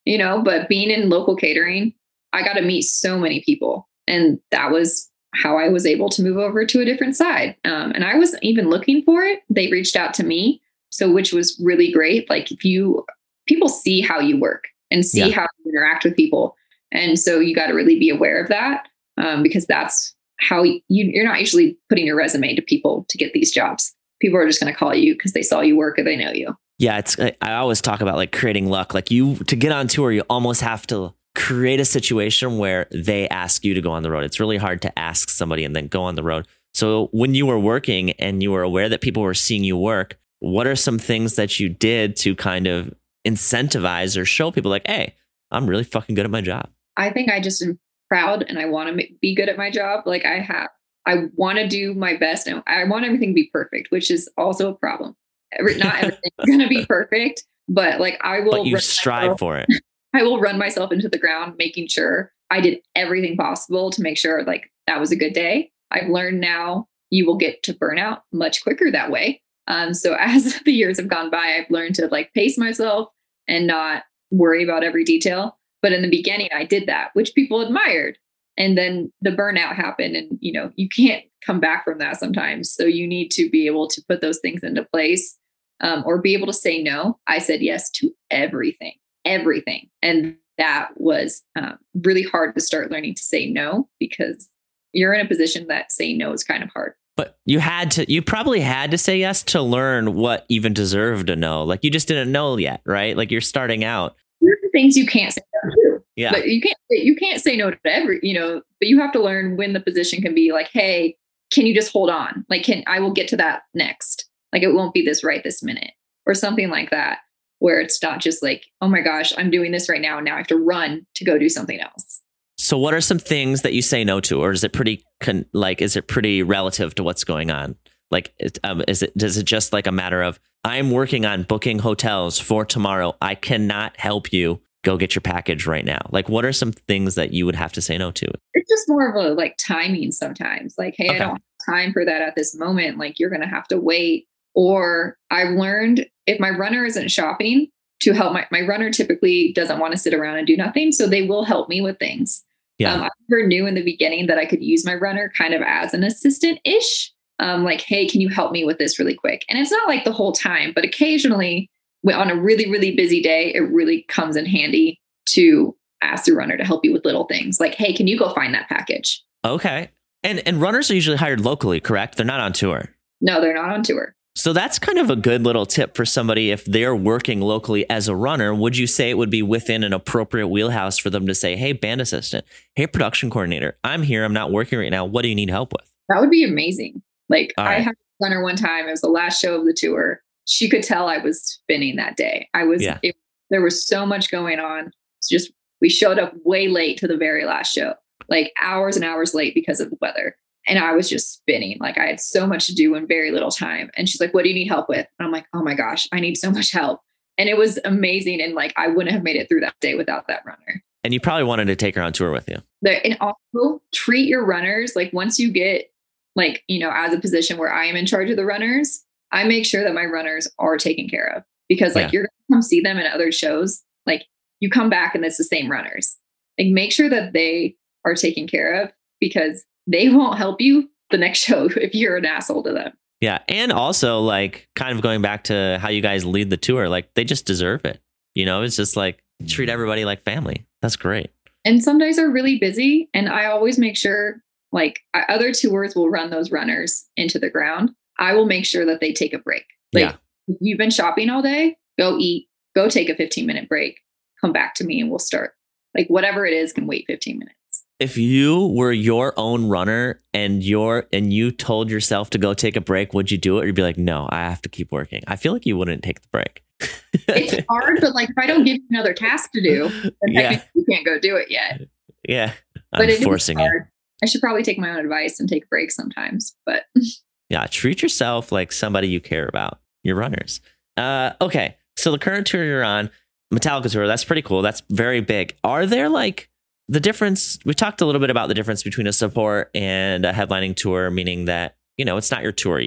you know, but being in local catering, I got to meet so many people. And that was how I was able to move over to a different side. Um, and I wasn't even looking for it. They reached out to me. So, which was really great. Like if you, people see how you work and see Yeah. how you interact with people. And so you got to really be aware of that um, because that's how you, you're not usually putting your resume to people to get these jobs. People are just going to call you because they saw you work or they know you. Yeah, it's I always talk about like creating luck. Like you to get on tour, you almost have to create a situation where they ask you to go on the road. It's really hard to ask somebody and then go on the road. So when you were working and you were aware that people were seeing you work, what are some things that you did to kind of incentivize or show people like, hey, I'm really fucking good at my job? I think I just proud and I want to be good at my job. Like I have, I want to do my best and I want everything to be perfect, which is also a problem. Not everything's going to be perfect, but like I will. But you strive myself, for it. I will run myself into the ground, making sure I did everything possible to make sure like that was a good day. I've learned now you will get to burnout much quicker that way. Um, so as the years have gone by, I've learned to like pace myself and not worry about every detail. But in the beginning, I did that, which people admired. And then the burnout happened, and you know, you can't come back from that sometimes. So you need to be able to put those things into place um, or be able to say no. I said yes to everything, everything. And that was um, really hard to start learning to say no because you're in a position that saying no is kind of hard. But you had to, you probably had to say yes to learn what even deserved a no. Like you just didn't know yet, right? Like you're starting out things you can't say no to. Yeah. But you can't you can't say no to every, you know, but you have to learn when the position can be like, hey, can you just hold on? Like can I will get to that next. Like it won't be this right this minute. Or something like that. Where it's not just like, oh my gosh, I'm doing this right now. And now I have to run to go do something else. So, what are some things that you say no to, or is it pretty con- like is it pretty relative to what's going on? Like, um, is it does it just like a matter of I'm working on booking hotels for tomorrow. I cannot help you. Go get your package right now. Like, what are some things that you would have to say no to? It's just more of a like timing sometimes. Like, hey, okay. I don't have time for that at this moment. Like, you're going to have to wait. Or I've learned if my runner isn't shopping to help my, my runner typically doesn't want to sit around and do nothing. So they will help me with things. Yeah. Um, I never knew in the beginning that I could use my runner kind of as an assistant ish um, like, hey, can you help me with this really quick? And it's not like the whole time, but occasionally on a really, really busy day, it really comes in handy to ask the runner to help you with little things like, hey, can you go find that package? Okay. And and runners are usually hired locally, correct? They're not on tour. No, they're not on tour. So that's kind of a good little tip for somebody if they're working locally as a runner. Would you say it would be within an appropriate wheelhouse for them to say, "Hey, band assistant, hey, production coordinator, I'm here. I'm not working right now. What do you need help with?" That would be amazing. Like. I had a runner one time, it was the last show of the tour. She could tell I was spinning that day. I was, yeah. it, there was so much going on. It's just, we showed up way late to the very last show, like hours and hours late because of the weather. And I was just spinning. Like I had so much to do in very little time. And she's like, What do you need help with? And I'm like, Oh my gosh, I need so much help. And it was amazing. And like, I wouldn't have made it through that day without that runner. And you probably wanted to take her on tour with you. and also treat your runners like once you get like, you know, as a position where I am in charge of the runners, I make sure that my runners are taken care of because like yeah. you're going to come see them in other shows. Like you come back and it's the same runners. Like make sure that they are taken care of because they won't help you the next show if you're an asshole to them. Yeah. And also like kind of going back to how you guys lead the tour, like they just deserve it. You know, it's just like treat everybody like family. That's great. And some days are really busy. And I always make sure like uh, other tours will run those runners into the ground. I will make sure that they take a break. Like yeah. you've been shopping all day, go eat, go take a 15 minute break, come back to me and we'll start. Like whatever it is can wait 15 minutes. If you were your own runner and you're and you told yourself to go take a break, would you do it? Or you'd be like, no, I have to keep working. I feel like you wouldn't take the break. it's hard, but like if I don't give you another task to do, then yeah. you can't go do it yet. Yeah. I'm but forcing it. I should probably take my own advice and take a break sometimes, but yeah, treat yourself like somebody you care about. Your runners. Uh, okay, so the current tour you're on, Metallica tour, that's pretty cool. That's very big. Are there like the difference? We talked a little bit about the difference between a support and a headlining tour, meaning that you know it's not your tour.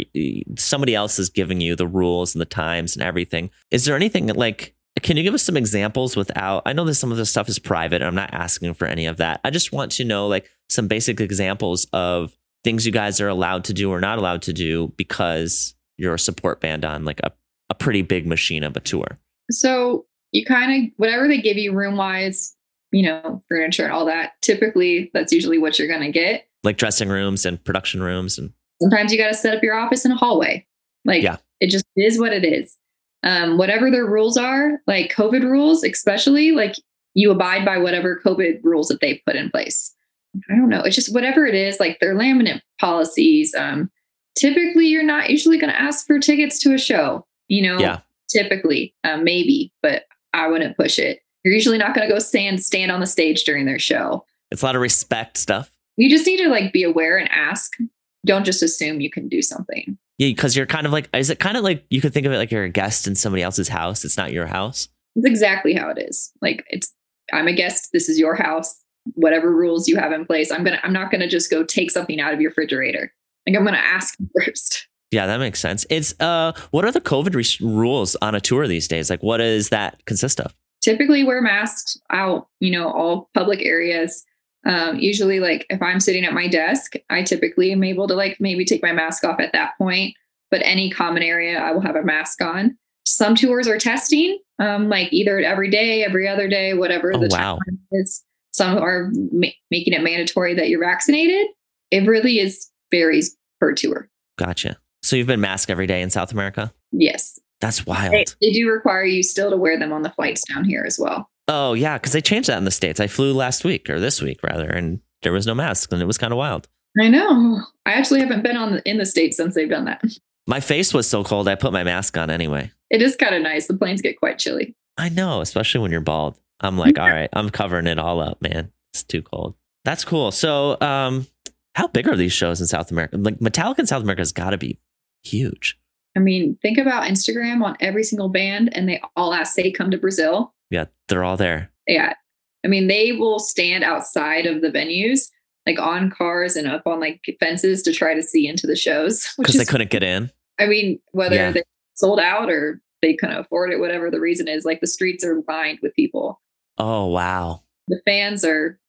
Somebody else is giving you the rules and the times and everything. Is there anything like can you give us some examples without? I know that some of this stuff is private. I'm not asking for any of that. I just want to know like some basic examples of things you guys are allowed to do or not allowed to do because you're a support band on like a, a pretty big machine of a tour. So you kind of whatever they give you room wise, you know, furniture and all that. Typically, that's usually what you're going to get. Like dressing rooms and production rooms, and sometimes you got to set up your office in a hallway. Like, yeah. it just is what it is um, whatever their rules are, like COVID rules, especially, like you abide by whatever COVID rules that they put in place. I don't know. It's just whatever it is, like their laminate policies. Um, typically, you're not usually going to ask for tickets to a show. You know, Yeah. typically, um, maybe, but I wouldn't push it. You're usually not going to go stand stand on the stage during their show. It's a lot of respect stuff. You just need to like be aware and ask. Don't just assume you can do something. Yeah, because you're kind of like, is it kind of like you could think of it like you're a guest in somebody else's house? It's not your house. It's exactly how it is. Like it's I'm a guest, this is your house. Whatever rules you have in place, I'm gonna I'm not gonna just go take something out of your refrigerator. Like I'm gonna ask first. Yeah, that makes sense. It's uh, what are the COVID re- rules on a tour these days? Like, what does that consist of? Typically wear masks out, you know, all public areas. Um, usually like if I'm sitting at my desk, I typically am able to like maybe take my mask off at that point. But any common area, I will have a mask on. Some tours are testing, um, like either every day, every other day, whatever Oh, the wow. time is. Some are ma- making it mandatory that you're vaccinated. It really is varies per tour. Gotcha. So you've been masked every day in South America. Yes, That's wild. they, they do require you still to wear them on the flights down here as well. Oh yeah, because they changed that in the states. I flew last week or this week rather, and there was no mask, and it was kind of wild. I know. I actually haven't been on the, in the states since they've done that. My face was so cold, I put my mask on anyway. It is kind of nice. The planes get quite chilly. I know, especially when you're bald. I'm like, all right, I'm covering it all up, man. It's too cold. That's cool. So, um, how big are these shows in South America? Like Metallica in South America has got to be huge. I mean, think about Instagram on every single band, and they all ask, say, come to Brazil. Yeah, they're all there. Yeah. I mean, they will stand outside of the venues, like on cars and up on like fences to try to see into the shows. Because they couldn't get in. I mean, whether Yeah. they sold out or they couldn't afford it, whatever the reason is, like the streets are lined with people. Oh wow, The fans are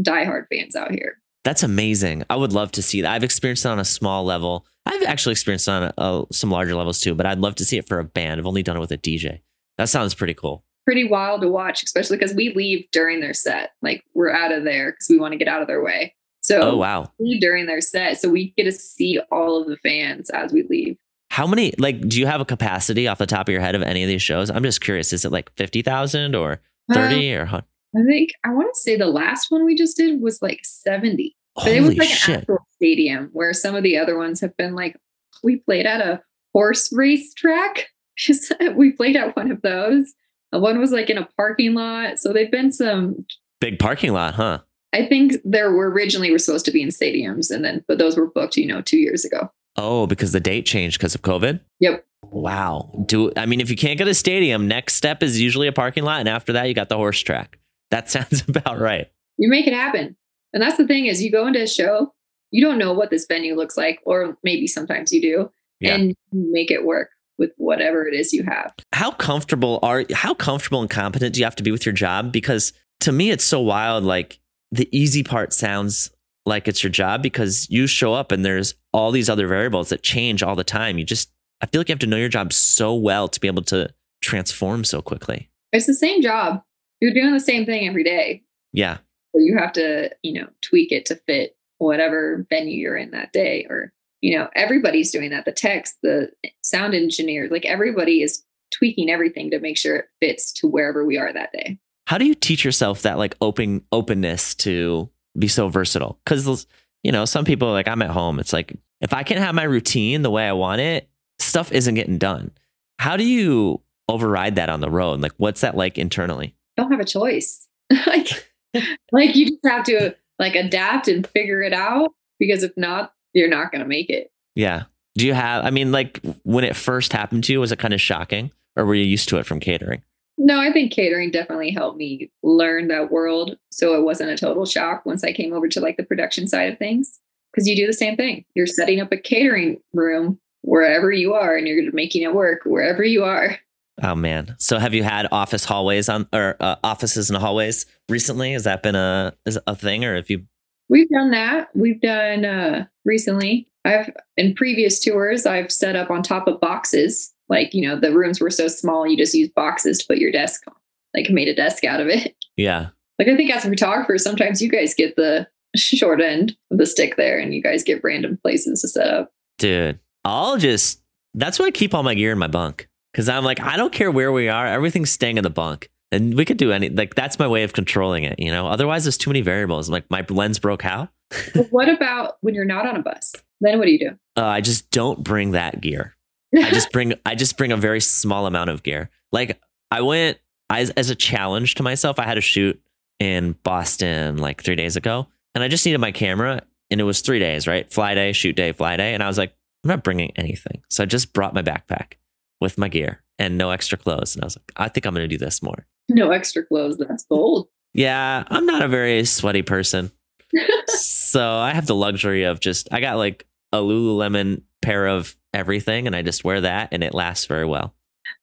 diehard fans out here. that's amazing. I would love to see that. I've experienced it on a small level. I've actually experienced it on uh, some larger levels too, but I'd love to see it for a band. I've only done it with a DJ. That sounds pretty cool. Pretty wild to watch, especially because we leave during their set. Like we're out of there because we want to get out of their way. So Oh wow, we leave during their set, so we get to see all of the fans as we leave. how many? Like, do you have a capacity off the top of your head of any of these shows? I'm just curious. Is it like fifty thousand or um, thirty or? hun- I think I want to say the last one we just did was like 70. But it was Holy like an shit! actual stadium where some of the other ones have been like we played at a horse race track. we played at one of those. One was like in a parking lot. So they've been some Big parking lot, huh? I think there were originally were supposed to be in stadiums and then but those were booked, you know, two years ago. Oh, because the date changed because of COVID. Yep. Wow. Do I mean if you can't get a stadium, next step is usually a parking lot, and after that you got the horse track. That sounds about right. You make it happen. And that's the thing is you go into a show, you don't know what this venue looks like, or maybe sometimes you do, Yeah. and you make it work with whatever it is you have. How comfortable are how comfortable and competent do you have to be with your job? Because to me it's so wild. Like the easy part sounds like it's your job because you show up and there's all these other variables that change all the time. You just I feel like you have to know your job so well to be able to transform so quickly. It's the same job. You're doing the same thing every day. Yeah. So you have to, you know, tweak it to fit whatever venue you're in that day. Or, you know, everybody's doing that. The techs, the sound engineers, like everybody is tweaking everything to make sure it fits to wherever we are that day. how do you teach yourself that like open openness to be so versatile because you know some people are like i'm at home it's like if i can't have my routine the way i want it stuff isn't getting done how do you override that on the road like what's that like internally Don't have a choice. like, like you just have to like adapt and figure it out because if not, you're not going to make it. yeah do you have i mean like when it first happened to you was it kind of shocking or were you used to it from catering No, I think catering definitely helped me learn that world. So it wasn't a total shock once I came over to like the production side of things. Because you do the same thing. You're setting up a catering room wherever you are and you're making it work wherever you are. oh man so have you had office hallways on or uh, offices and hallways recently has that been a is a thing or have you We've done that. We've done uh recently. I've in previous tours, I've set up on top of boxes. Like, you know, the rooms were so small, you just use boxes to put your desk on. Like made a desk out of it. yeah Like I think as a photographer, sometimes you guys get the short end of the stick there and you guys get random places to set up. Dude, I'll just that's why I keep all my gear in my bunk. Cause I'm like, I don't care where we are, everything's staying in the bunk. And we could do any like that's my way of controlling it, you know. Otherwise, there's too many variables. I'm like my lens broke how? But what about when you're not on a bus? Then what do you do? Uh, I just don't bring that gear. I just bring I just bring a very small amount of gear. Like I went as as a challenge to myself. I had a shoot in Boston like three days ago, and I just needed my camera, and it was three days, right? Fly day, shoot day, fly day, and I was like, I'm not bringing anything, so I just brought my backpack with my gear and no extra clothes, and I was like, I think I'm gonna do this more. No extra clothes. That's bold. Yeah, I'm not a very sweaty person, so I have the luxury of just I got like a Lululemon pair of everything, and I just wear that, and it lasts very well.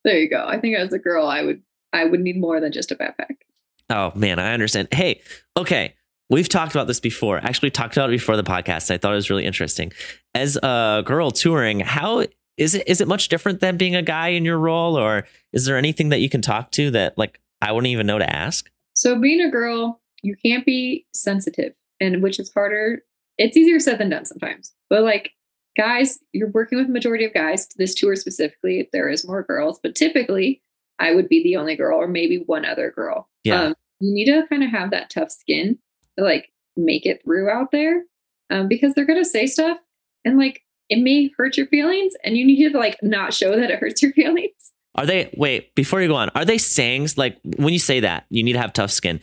There you go. I think as a girl, I would I would need more than just a backpack. Oh man, I understand. Hey, okay. We've talked about this before. Actually, talked about it before the podcast. I thought it was really interesting. As a girl touring, how is it? Is it much different than being a guy in your role, or is there anything that you can talk to that like I wouldn't even know to ask? So being a girl, you can't be sensitive, and which is harder. It's easier said than done sometimes. But like guys, you're working with majority of guys. This tour specifically, there is more girls, but typically I would be the only girl or maybe one other girl. Yeah. Um, you need to kind of have that tough skin to like make it through out there um, because they're going to say stuff and like it may hurt your feelings and you need to like not show that it hurts your feelings. Are they wait before you go on? Are they saying like when you say that you need to have tough skin,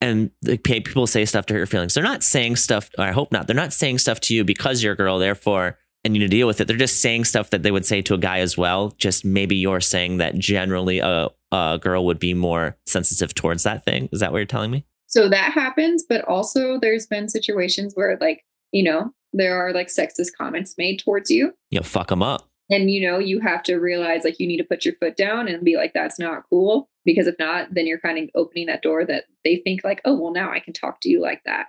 and the people say stuff to hurt your feelings? They're not saying stuff. Or I hope not. They're not saying stuff to you because you're a girl. Therefore, and you need to deal with it. They're just saying stuff that they would say to a guy as well. Just maybe you're saying that generally a a girl would be more sensitive towards that thing. Is that what you're telling me? So that happens, but also there's been situations where like, you know, there are like sexist comments made towards you. You know, fuck them up. And you know, you have to realize like you need to put your foot down and be like, that's not cool. Because if not, then you're kind of opening that door that they think like, oh, well, now I can talk to you like that.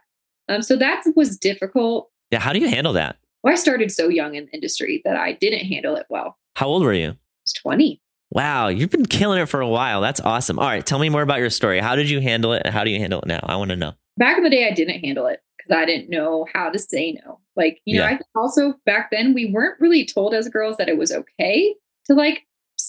Um, so that was difficult. Yeah. How do you handle that? Well, I started so young in the industry that I didn't handle it well. How old were you? I was 20. Wow, you've been killing it for a while. That's awesome. All right, tell me more about your story. How did you handle it? And how do you handle it now? I want to know. Back in the day, I didn't handle it because I didn't know how to say no. Like, you know, I also back then we weren't really told as girls that it was okay to like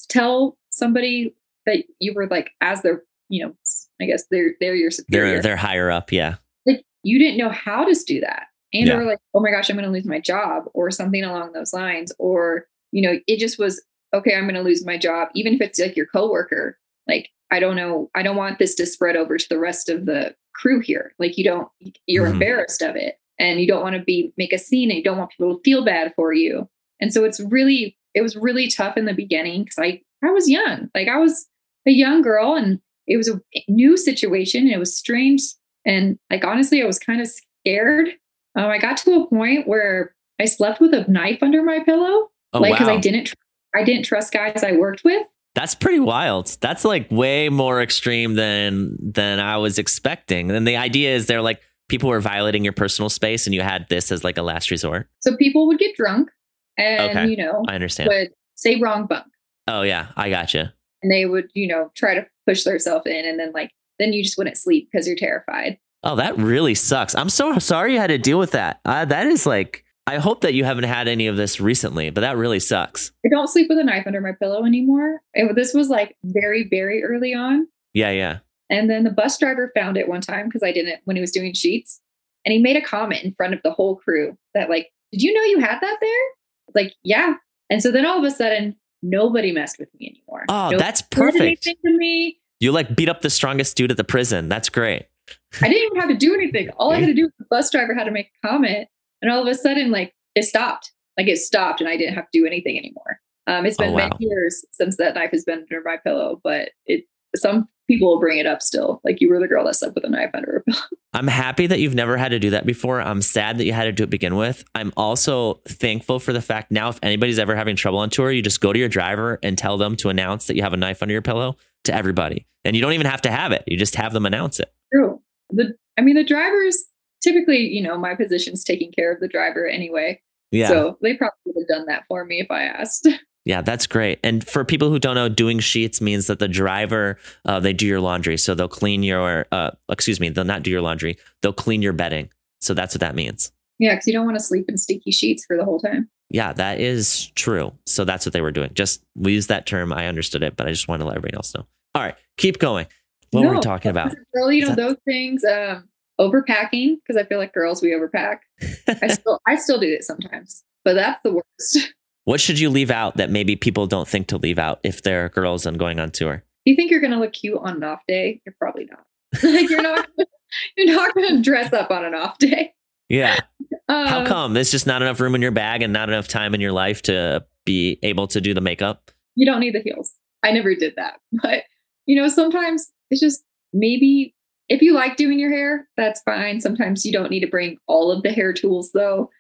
tell somebody that you were like as their, you know, I guess they're they're your superior. They're they're higher up. Yeah. like you didn't know how to do that and Yeah. or like oh my gosh i'm going to lose my job or something along those lines or you know it just was okay i'm going to lose my job even if it's like your coworker like i don't know i don't want this to spread over to the rest of the crew here like you don't you're Mhm. embarrassed of it and you don't want to be make a scene and you don't want people to feel bad for you and so it's really it was really tough in the beginning because i i was young like i was a young girl and it was a new situation and it was strange and like honestly, I was kind of scared. Um, I got to a point where I slept with a knife under my pillow, Oh like because I didn't, I didn't trust guys I worked with. That's pretty wild. That's like way more extreme than than I was expecting. And the idea is they're like people were violating your personal space, and you had this as like a last resort. So people would get drunk, and Okay. you know I understand. would say wrong bunk, Oh yeah, I gotcha. and they would you know try to push themselves in, and then like then you just wouldn't sleep because you're terrified. Oh, that really sucks. I'm so sorry you had to deal with that. Uh, that is like. I hope that you haven't had any of this recently, but that really sucks. I don't sleep with a knife under my pillow anymore. It, this was like very very early on. Yeah, yeah. And then the bus driver found it one time because I didn't when he was doing sheets. And he made a comment in front of the whole crew that, like, did you know you had that there? Like, yeah. And so then all of a sudden, nobody messed with me anymore. Oh, Nobody that's perfect. anything to me. You like beat up the strongest dude at the prison. That's great. I didn't even have to do anything. All I had to do was the bus driver had to make a comment. And all of a sudden, like, it stopped. Like, it stopped and I didn't have to do anything anymore. Um, it's Oh, been wow. many years since that knife has been under my pillow, but it some people will bring it up still. Like, you were the girl that slept with a knife under her pillow. I'm happy that you've never had to do that before. I'm sad that you had to do it to begin with. I'm also thankful for the fact now if anybody's ever having trouble on tour, you just go to your driver and tell them to announce that you have a knife under your pillow to everybody. And you don't even have to have it. You just have them announce it. True. The I mean the drivers typically, you know, my position's taking care of the driver anyway. Yeah. So they probably would have done that for me if I asked. Yeah, that's great. And for people who don't know, doing sheets means that the driver uh, they do your laundry, so they'll clean your. Uh, excuse me, they'll not do your laundry. They'll clean your bedding. So that's what that means. yeah, because you don't want to sleep in sticky sheets for the whole time. Yeah, that is true. So that's what they were doing. Just we use that term. I understood it, but I just wanted to let everybody else know. All right, keep going. What were we talking about? Girl, you know that- those things. Um, overpacking because I feel like girls we overpack. I still I still do it sometimes, but that's the worst. what should you leave out that maybe people don't think to leave out if they're girls and going on tour? you think you're gonna look cute on an off day? You're probably not. like you're not. You're not gonna dress up on an off day. Yeah. Uh, How come? There's just not enough room in your bag and not enough time in your life to be able to do the makeup. You don't need the heels. I never did that, but you know sometimes it's just maybe if you like doing your hair, that's fine. Sometimes you don't need to bring all of the hair tools though.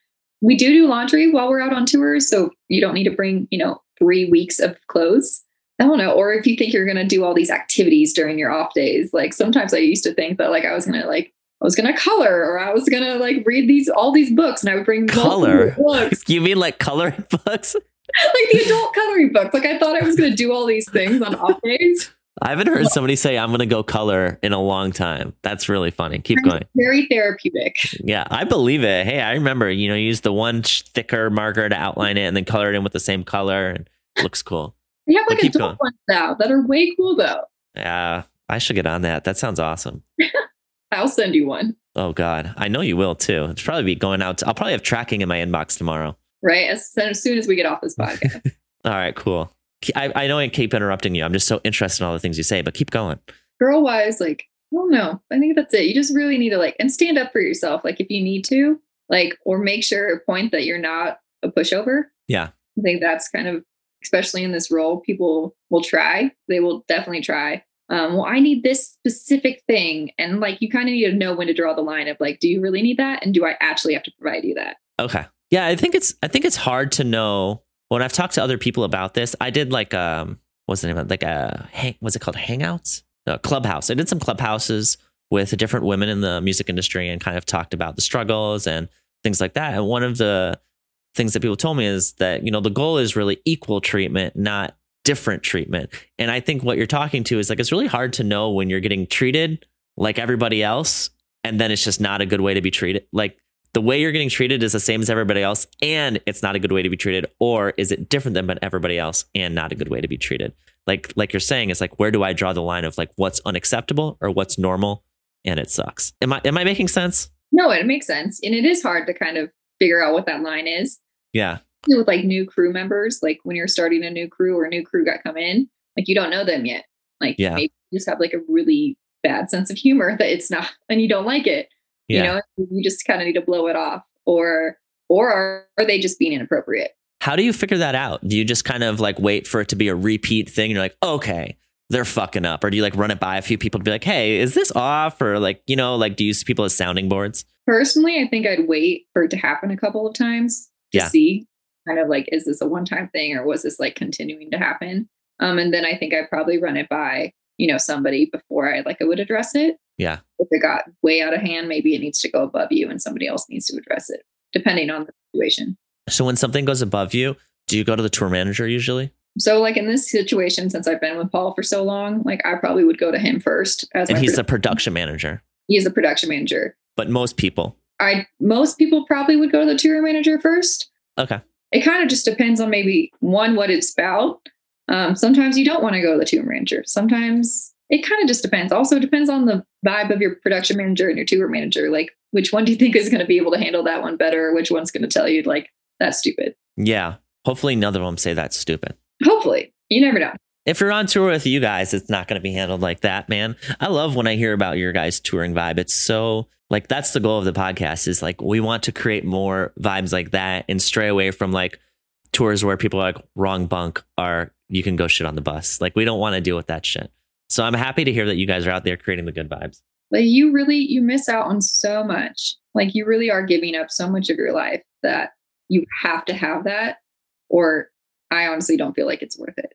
We do do laundry while we're out on tours, so you don't need to bring you know three weeks of clothes. I don't know. Or if you think you're going to do all these activities during your off days, like sometimes I used to think that like I was going to like, I was going to color or I was going to like read these, all these books and I would bring Color? books, You mean like coloring books? like the adult coloring books. Like I thought I was going to do all these things on off days. I haven't heard somebody say I'm going to go color in a long time. That's really funny. Keep going. Very therapeutic. Yeah, I believe it. Hey, I remember, you know, you use the one thicker marker to outline it and then color it in with the same color and looks cool. They have like adult ones now that are way cool though. Yeah, I should get on that. That sounds awesome. I'll send you one. Oh God, I know you will too. It's probably be going out. To, I'll probably have tracking in my inbox tomorrow. Right. As, as soon as we get off this podcast. All right, cool. I, I know I keep interrupting you. I'm just so interested in all the things you say, but keep going. Girl wise, like, I don't know. I think that's it. You just really need to like and stand up for yourself. Like if you need to, like, or make sure point that you're not a pushover. Yeah. I think that's kind of especially in this role, people will try. They will definitely try. Um, well, I need this specific thing. And like you kind of need to know when to draw the line of like, do you really need that? And do I actually have to provide you that? Okay. Yeah, I think it's I think it's hard to know when I've talked to other people about this. I did like um what's the name of it? like a hang what's it called? Hangouts? No, clubhouse. I did some clubhouses with different women in the music industry and kind of talked about the struggles and things like that. And one of the things that people told me is that, you know, the goal is really equal treatment, not different treatment. And I think what you're talking to is like it's really hard to know when you're getting treated like everybody else and then it's just not a good way to be treated. Like the way you're getting treated is the same as everybody else and it's not a good way to be treated or is it different than everybody else and not a good way to be treated like like you're saying it's like where do i draw the line of like what's unacceptable or what's normal and it sucks am i am i making sense No, it makes sense. And it is hard to kind of figure out what that line is. yeah with like new crew members, like when you're starting a new crew or a new crew got come in, like you don't know them yet. Like Yeah. maybe you just have like a really bad sense of humor that it's not and you don't like it. Yeah You know, you just kind of need to blow it off. Or or are, are they just being inappropriate? how do you figure that out do you just kind of like wait for it to be a repeat thing and you're like okay they're fucking up or do you like run it by a few people to be like hey is this off or like you know like do you use people as sounding boards Personally, I think I'd wait for it to happen a couple of times to Yeah. see kind of like, is this a one time thing or was this like continuing to happen? Um, and then I think I'd probably run it by, you know, somebody before I like I would address it. Yeah. If it got way out of hand, maybe it needs to go above you and somebody else needs to address it, depending on the situation. so when something goes above you do you go to the tour manager usually So like in this situation, since I've been with Paul for so long, like I probably would go to him first as and he's produ- the production manager he's the production manager. but most people I most people probably would go to the tour manager first. okay it kind of just depends on maybe one what it's about um, sometimes you don't want to go to the tour manager sometimes it kind of just depends also it depends on the vibe of your production manager and your tour manager like which one do you think is going to be able to handle that one better which one's going to tell you like that's stupid yeah hopefully none of them say that's stupid hopefully you never know if you're on tour with you guys, it's not going to be handled like that, man. I love when I hear about your guys' touring vibe. It's so like that's the goal of the podcast is like we want to create more vibes like that and stray away from like tours where people are like wrong bunk are you can go shit on the bus. Like we don't want to deal with that shit. So I'm happy to hear that you guys are out there creating the good vibes. like you really you miss out on so much. Like you really are giving up so much of your life that you have to have that or i honestly don't feel like it's worth it.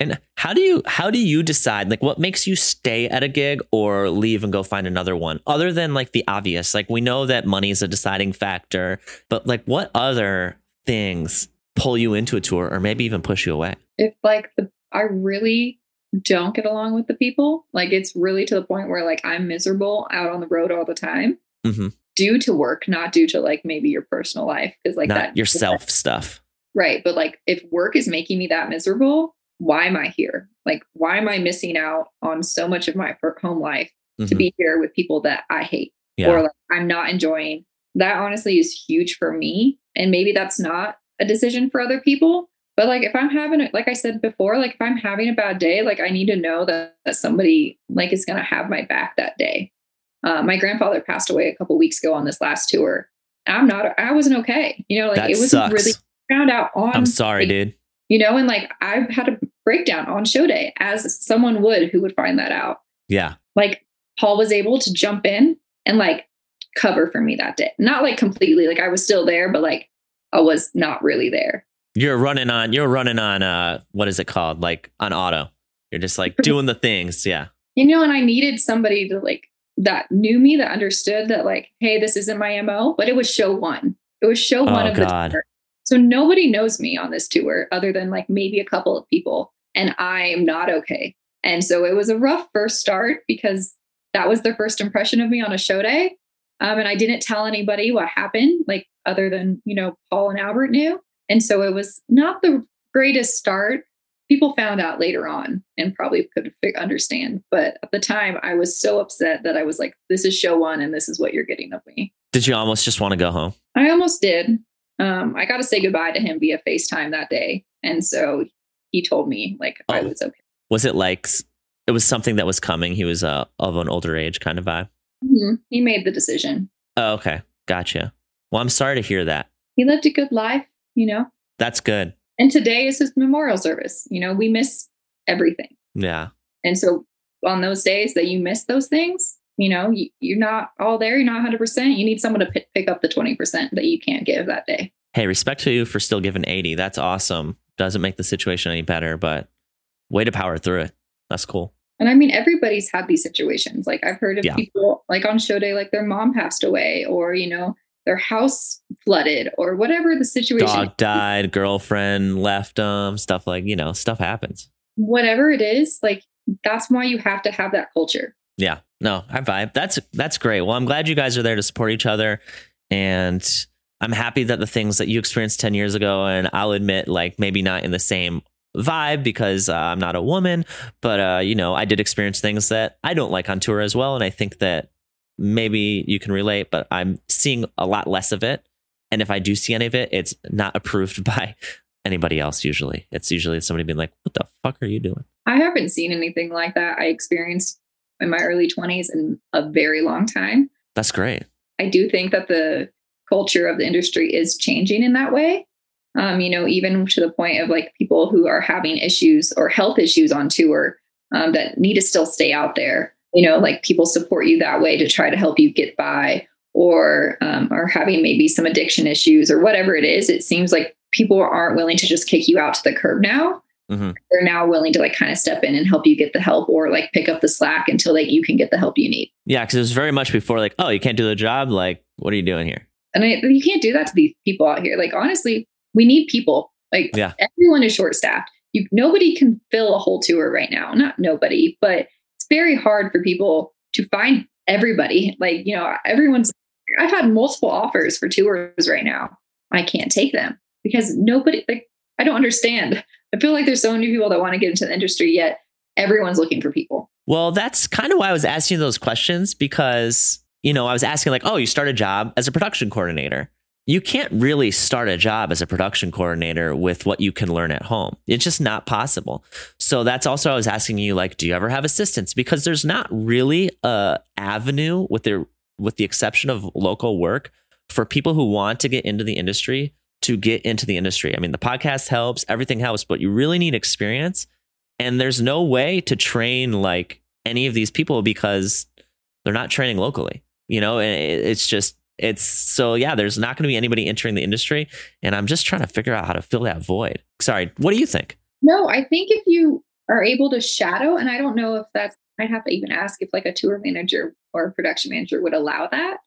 And how do you how do you decide like what makes you stay at a gig or leave and go find another one other than like the obvious? Like we know that money is a deciding factor but like what other things pull you into a tour or maybe even push you away? If like the I really don't get along with the people, like it's really to the point where like I'm miserable out on the road all the time Mhm. due to work, not due to like maybe your personal life. Cause like not that yourself stuff Right. But like if work is making me that miserable, why am I here? Like, why am I missing out on so much of my home life to Mhm. be here with people that I hate yeah. or like I'm not enjoying? That honestly is huge for me. And maybe that's not a decision for other people. But like if I'm having like I said before, like if I'm having a bad day, like I need to know that, that somebody like is gonna have my back that day. Uh, my grandfather passed away a couple weeks ago on this last tour. I'm not I wasn't okay. You know, like that it was sucks. really found out on I'm sorry, like, dude. you know, and like I've had a breakdown on show day as someone would who would find that out. Yeah. Like Paul was able to jump in and like cover for me that day. Not like completely, like I was still there, but like I was not really there. You're running on you're running on uh what is it called? Like on auto. You're just like doing the things. Yeah. You know, and I needed somebody to like that knew me, that understood that like, hey, this isn't my MO, but it was show one. It was show one Oh, of God. the tour. So nobody knows me on this tour other than like maybe a couple of people. And I am not okay. And so it was a rough first start because that was their first impression of me on a show day. Um, and I didn't tell anybody what happened, like other than, you know, Paul and Albert knew. And so it was not the greatest start. People found out later on and probably could understand. But at the time, I was so upset that I was like, this is show one and this is what you're getting of me. Did you almost just want to go home? I almost did. Um, I got to say goodbye to him via FaceTime that day. And so he told me like I Oh. was okay. Was it like it was something that was coming? He was uh, of an older age kind of vibe. Mhm. He made the decision. Oh, okay. Gotcha. Well, I'm sorry to hear that. He lived a good life, you know. That's good. And today is his memorial service. You know, we miss everything. Yeah. And so on those days that you miss those things, you know, you, you're not all there, you're not 100%. You need someone to pick, pick up the 20% that you can't give that day. Hey, respect to you for still giving 80. That's awesome. Doesn't make the situation any better, but way to power through it. That's cool. And I mean, everybody's had these situations. Like I've heard of Yeah. people like on show day, like their mom passed away or, you know, their house flooded or whatever the situation, Dog died, girlfriend left them, stuff like, you know, stuff happens. whatever it is, like that's why you have to have that culture. Yeah. No, I vibe. That's that's great. Well, I'm glad you guys are there to support each other. And I'm happy that the things that you experienced 10 years ago, and I'll admit, like maybe not in the same vibe because uh, I'm not a woman, but uh, you know, I did experience things that I don't like on tour as well. And I think that maybe you can relate, but I'm seeing a lot less of it. And if I do see any of it, it's not approved by anybody else usually. It's usually somebody being like, what the fuck are you doing? I haven't seen anything like that I experienced in my early 20s in a very long time. That's great. I do think that the culture of the industry is changing in that way. Um, you know, even to the point of like people who are having issues or health issues on tour um, that need to still stay out there. You know, like people support you that way to try to help you get by, or um, are having maybe some addiction issues or whatever it is. It seems like people aren't willing to just kick you out to the curb now. Mhm. They're now willing to like kind of step in and help you get the help, or like pick up the slack until like you can get the help you need. Yeah, because it was very much before like, oh, you can't do the job. Like, what are you doing here? And I, you can't do that to these people out here. Like honestly, we need people. Like Yeah. everyone is short staffed. You nobody can fill a whole tour right now. Not nobody, but very hard for people to find everybody. Like you know, everyone's. I've had multiple offers for tours right now. I can't take them because nobody. Like I don't understand. I feel like there's so many people that want to get into the industry, yet everyone's looking for people. Well, that's kind of why I was asking those questions because, you know, I was asking, like, oh, you start a job as a production coordinator. You can't really start a job as a production coordinator with what you can learn at home. It's just not possible. So that's also I was asking you, like, do you ever have assistants? Because there's not really a avenue with the with the exception of local work for people who want to get into the industry to get into the industry. I mean, the podcast helps, everything helps, but you really need experience and there's no way to train like any of these people because they're not training locally you know and it's just it's so yeah there's not going to be anybody entering the industry and i'm just trying to figure out how to fill that void sorry what do you think No, I think if you are able to shadow, and I don't know if that's, I'd have to even ask if like a tour manager or a production manager would allow that,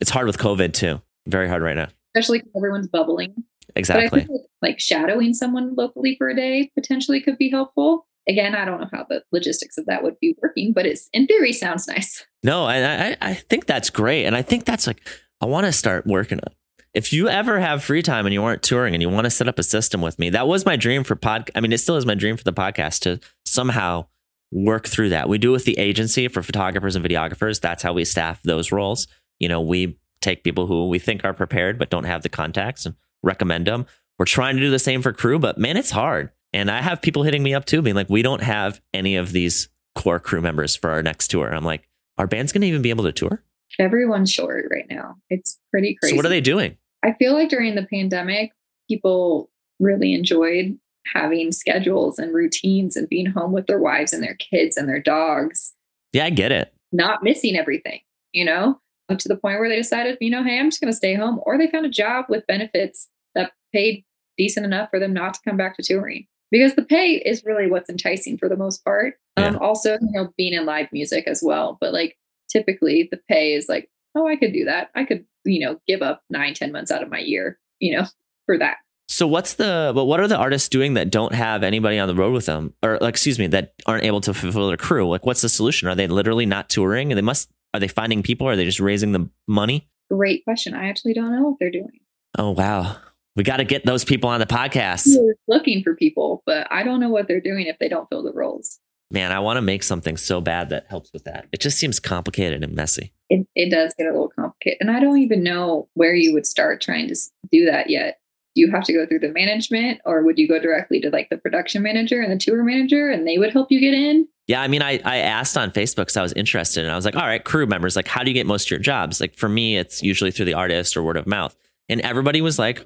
it's hard with covid too very hard right now especially because everyone's bubbling. But I exactly think like shadowing someone locally for a day potentially could be helpful. Again, I don't know how the logistics of that would be working, but it's in theory sounds nice. no I, I i think that's great and i think that's like i want to start working on. if you ever have free time and you aren't touring and you want to set up a system with me, that was my dream for pod. I mean, it still is my dream for the podcast to somehow work through that. We do with the agency for photographers and videographers. That's how we staff those roles. You know, we take people who we think are prepared but don't have the contacts and recommend them. We're trying to do the same for crew, but man, it's hard. And I have people hitting me up too, being like, we don't have any of these core crew members for our next tour. I'm like, our band's going to even be able to tour? Everyone's short right now. It's pretty crazy. So, what are they doing? I feel like during the pandemic, people really enjoyed having schedules and routines and being home with their wives and their kids and their dogs. Yeah, I get it. Not missing everything, you know, to the point where they decided, you know, hey, I'm just going to stay home. Or they found a job with benefits that paid decent enough for them not to come back to touring because the pay is really what's enticing for the most part. Yeah. Um, also, you know, being in live music as well. But like typically the pay is like, oh, I could do that. I could, you know, give up nine, ten months out of my year, you know, for that. So what's the but what are the artists doing that don't have anybody on the road with them or like, excuse me that aren't able to fulfill their crew? Like what's the solution? Are they literally not touring? And they must are they finding people? Are they just raising the money? Great question. I actually don't know what they're doing. Oh wow. We got to get those people on the podcast. We're looking for people, but I don't know what they're doing if they don't fill the roles. Man, I want to make something so bad that helps with that. It just seems complicated and messy. It, it does get a little complicated. And I don't even know where you would start trying to do that yet do you have to go through the management or would you go directly to like the production manager and the tour manager and they would help you get in? Yeah, I mean, I, I asked on Facebook because I was interested and I was like, all right, crew members, like, how do you get most of your jobs? Like, for me, it's usually through the artist or word of mouth. And everybody was like,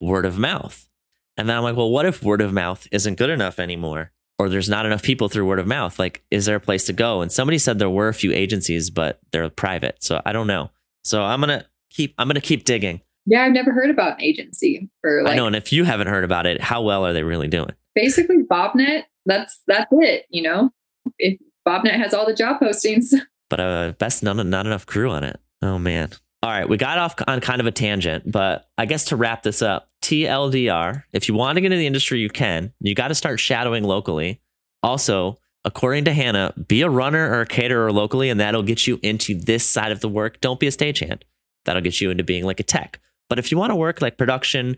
word of mouth. And then I'm like, well, what if word of mouth isn't good enough anymore? Or there's not enough people through word of mouth? Like, is there a place to go? And somebody said there were a few agencies, but they're private. So I don't know. So I'm going to keep, I'm to keep digging. Yeah, I've never heard about an agency for like. I know, and if you haven't heard about it, how well are they really doing? Basically, Bobnet. That's that's it. You know, if Bobnet has all the job postings. But uh, best not not enough crew on it. Oh man. All right, we got off on kind of a tangent, but I guess to wrap this up, TLDR, if you want to get into the industry, you can. You got to start shadowing locally. Also, according to Hannah, be a runner or a caterer locally, and that'll get you into this side of the work. Don't be a stagehand. That'll get you into being like a tech. But if you want to work like production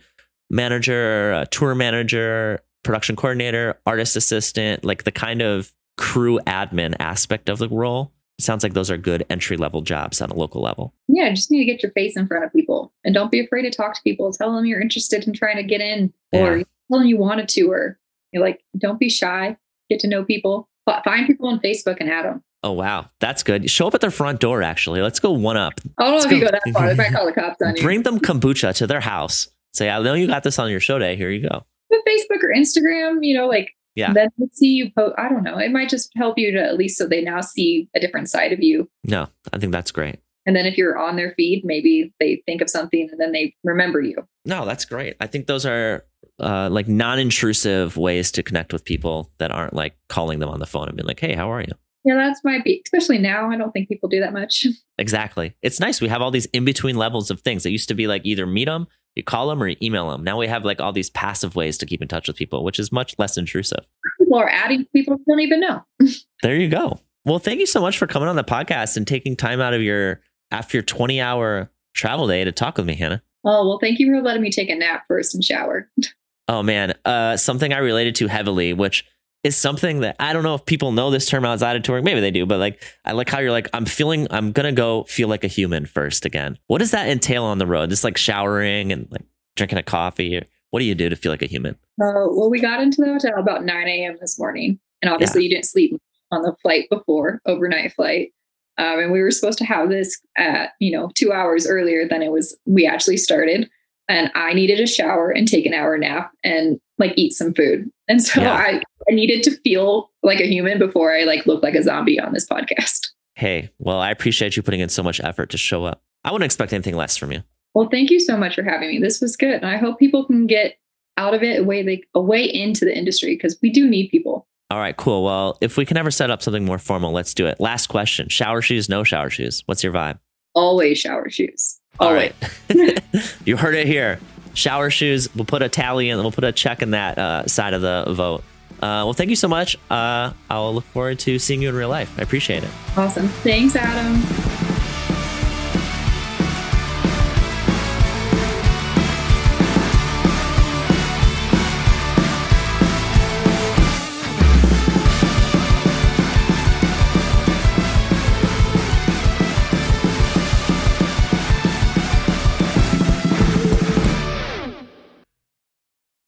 manager, tour manager, production coordinator, artist assistant, like the kind of crew admin aspect of the role, sounds like those are good entry level jobs on a local level. Yeah, just need to get your face in front of people and don't be afraid to talk to people. Tell them you're interested in trying to get in or yeah. tell them you want a tour. You're like, don't be shy. Get to know people. Find people on Facebook and add them. Oh wow, that's good. Show up at their front door. Actually, let's go one up. I don't know if go. you go that far. They might call the cops on you. Bring them kombucha to their house. Say, I know you got this on your show day. Here you go. But Facebook or Instagram, you know, like yeah. Then see you post. I don't know. It might just help you to at least so they now see a different side of you. No, I think that's great. And then if you're on their feed, maybe they think of something and then they remember you. No, that's great. I think those are uh, like non-intrusive ways to connect with people that aren't like calling them on the phone and being like, "Hey, how are you?" Yeah, that's might be, especially now. I don't think people do that much. Exactly. It's nice. We have all these in between levels of things. It used to be like either meet them, you call them, or you email them. Now we have like all these passive ways to keep in touch with people, which is much less intrusive. People are adding people who don't even know. there you go. Well, thank you so much for coming on the podcast and taking time out of your after your 20 hour travel day to talk with me, Hannah. Oh, well, thank you for letting me take a nap first and shower. oh, man. Uh, something I related to heavily, which is something that I don't know if people know this term outside of touring. Maybe they do, but like I like how you're like, I'm feeling I'm gonna go feel like a human first again. What does that entail on the road? Just like showering and like drinking a coffee. What do you do to feel like a human? Uh, well, we got into the hotel about 9 a.m. this morning, and obviously yeah. you didn't sleep on the flight before overnight flight. Um, and we were supposed to have this at you know two hours earlier than it was we actually started and i needed a shower and take an hour nap and like eat some food and so yeah. I, I needed to feel like a human before I like look like a zombie on this podcast. Hey, well, I appreciate you putting in so much effort to show up. I wouldn't expect anything less from you. Well, thank you so much for having me. This was good. And I hope people can get out of it a way they a way into the industry because we do need people. All right, cool. Well, if we can ever set up something more formal, let's do it. Last question. Shower shoes, no shower shoes. What's your vibe? Always shower shoes. Always. All right. you heard it here shower shoes. We'll put a tally in. We'll put a check in that uh, side of the vote. Uh, well, thank you so much. Uh, I'll look forward to seeing you in real life. I appreciate it. Awesome. Thanks, Adam.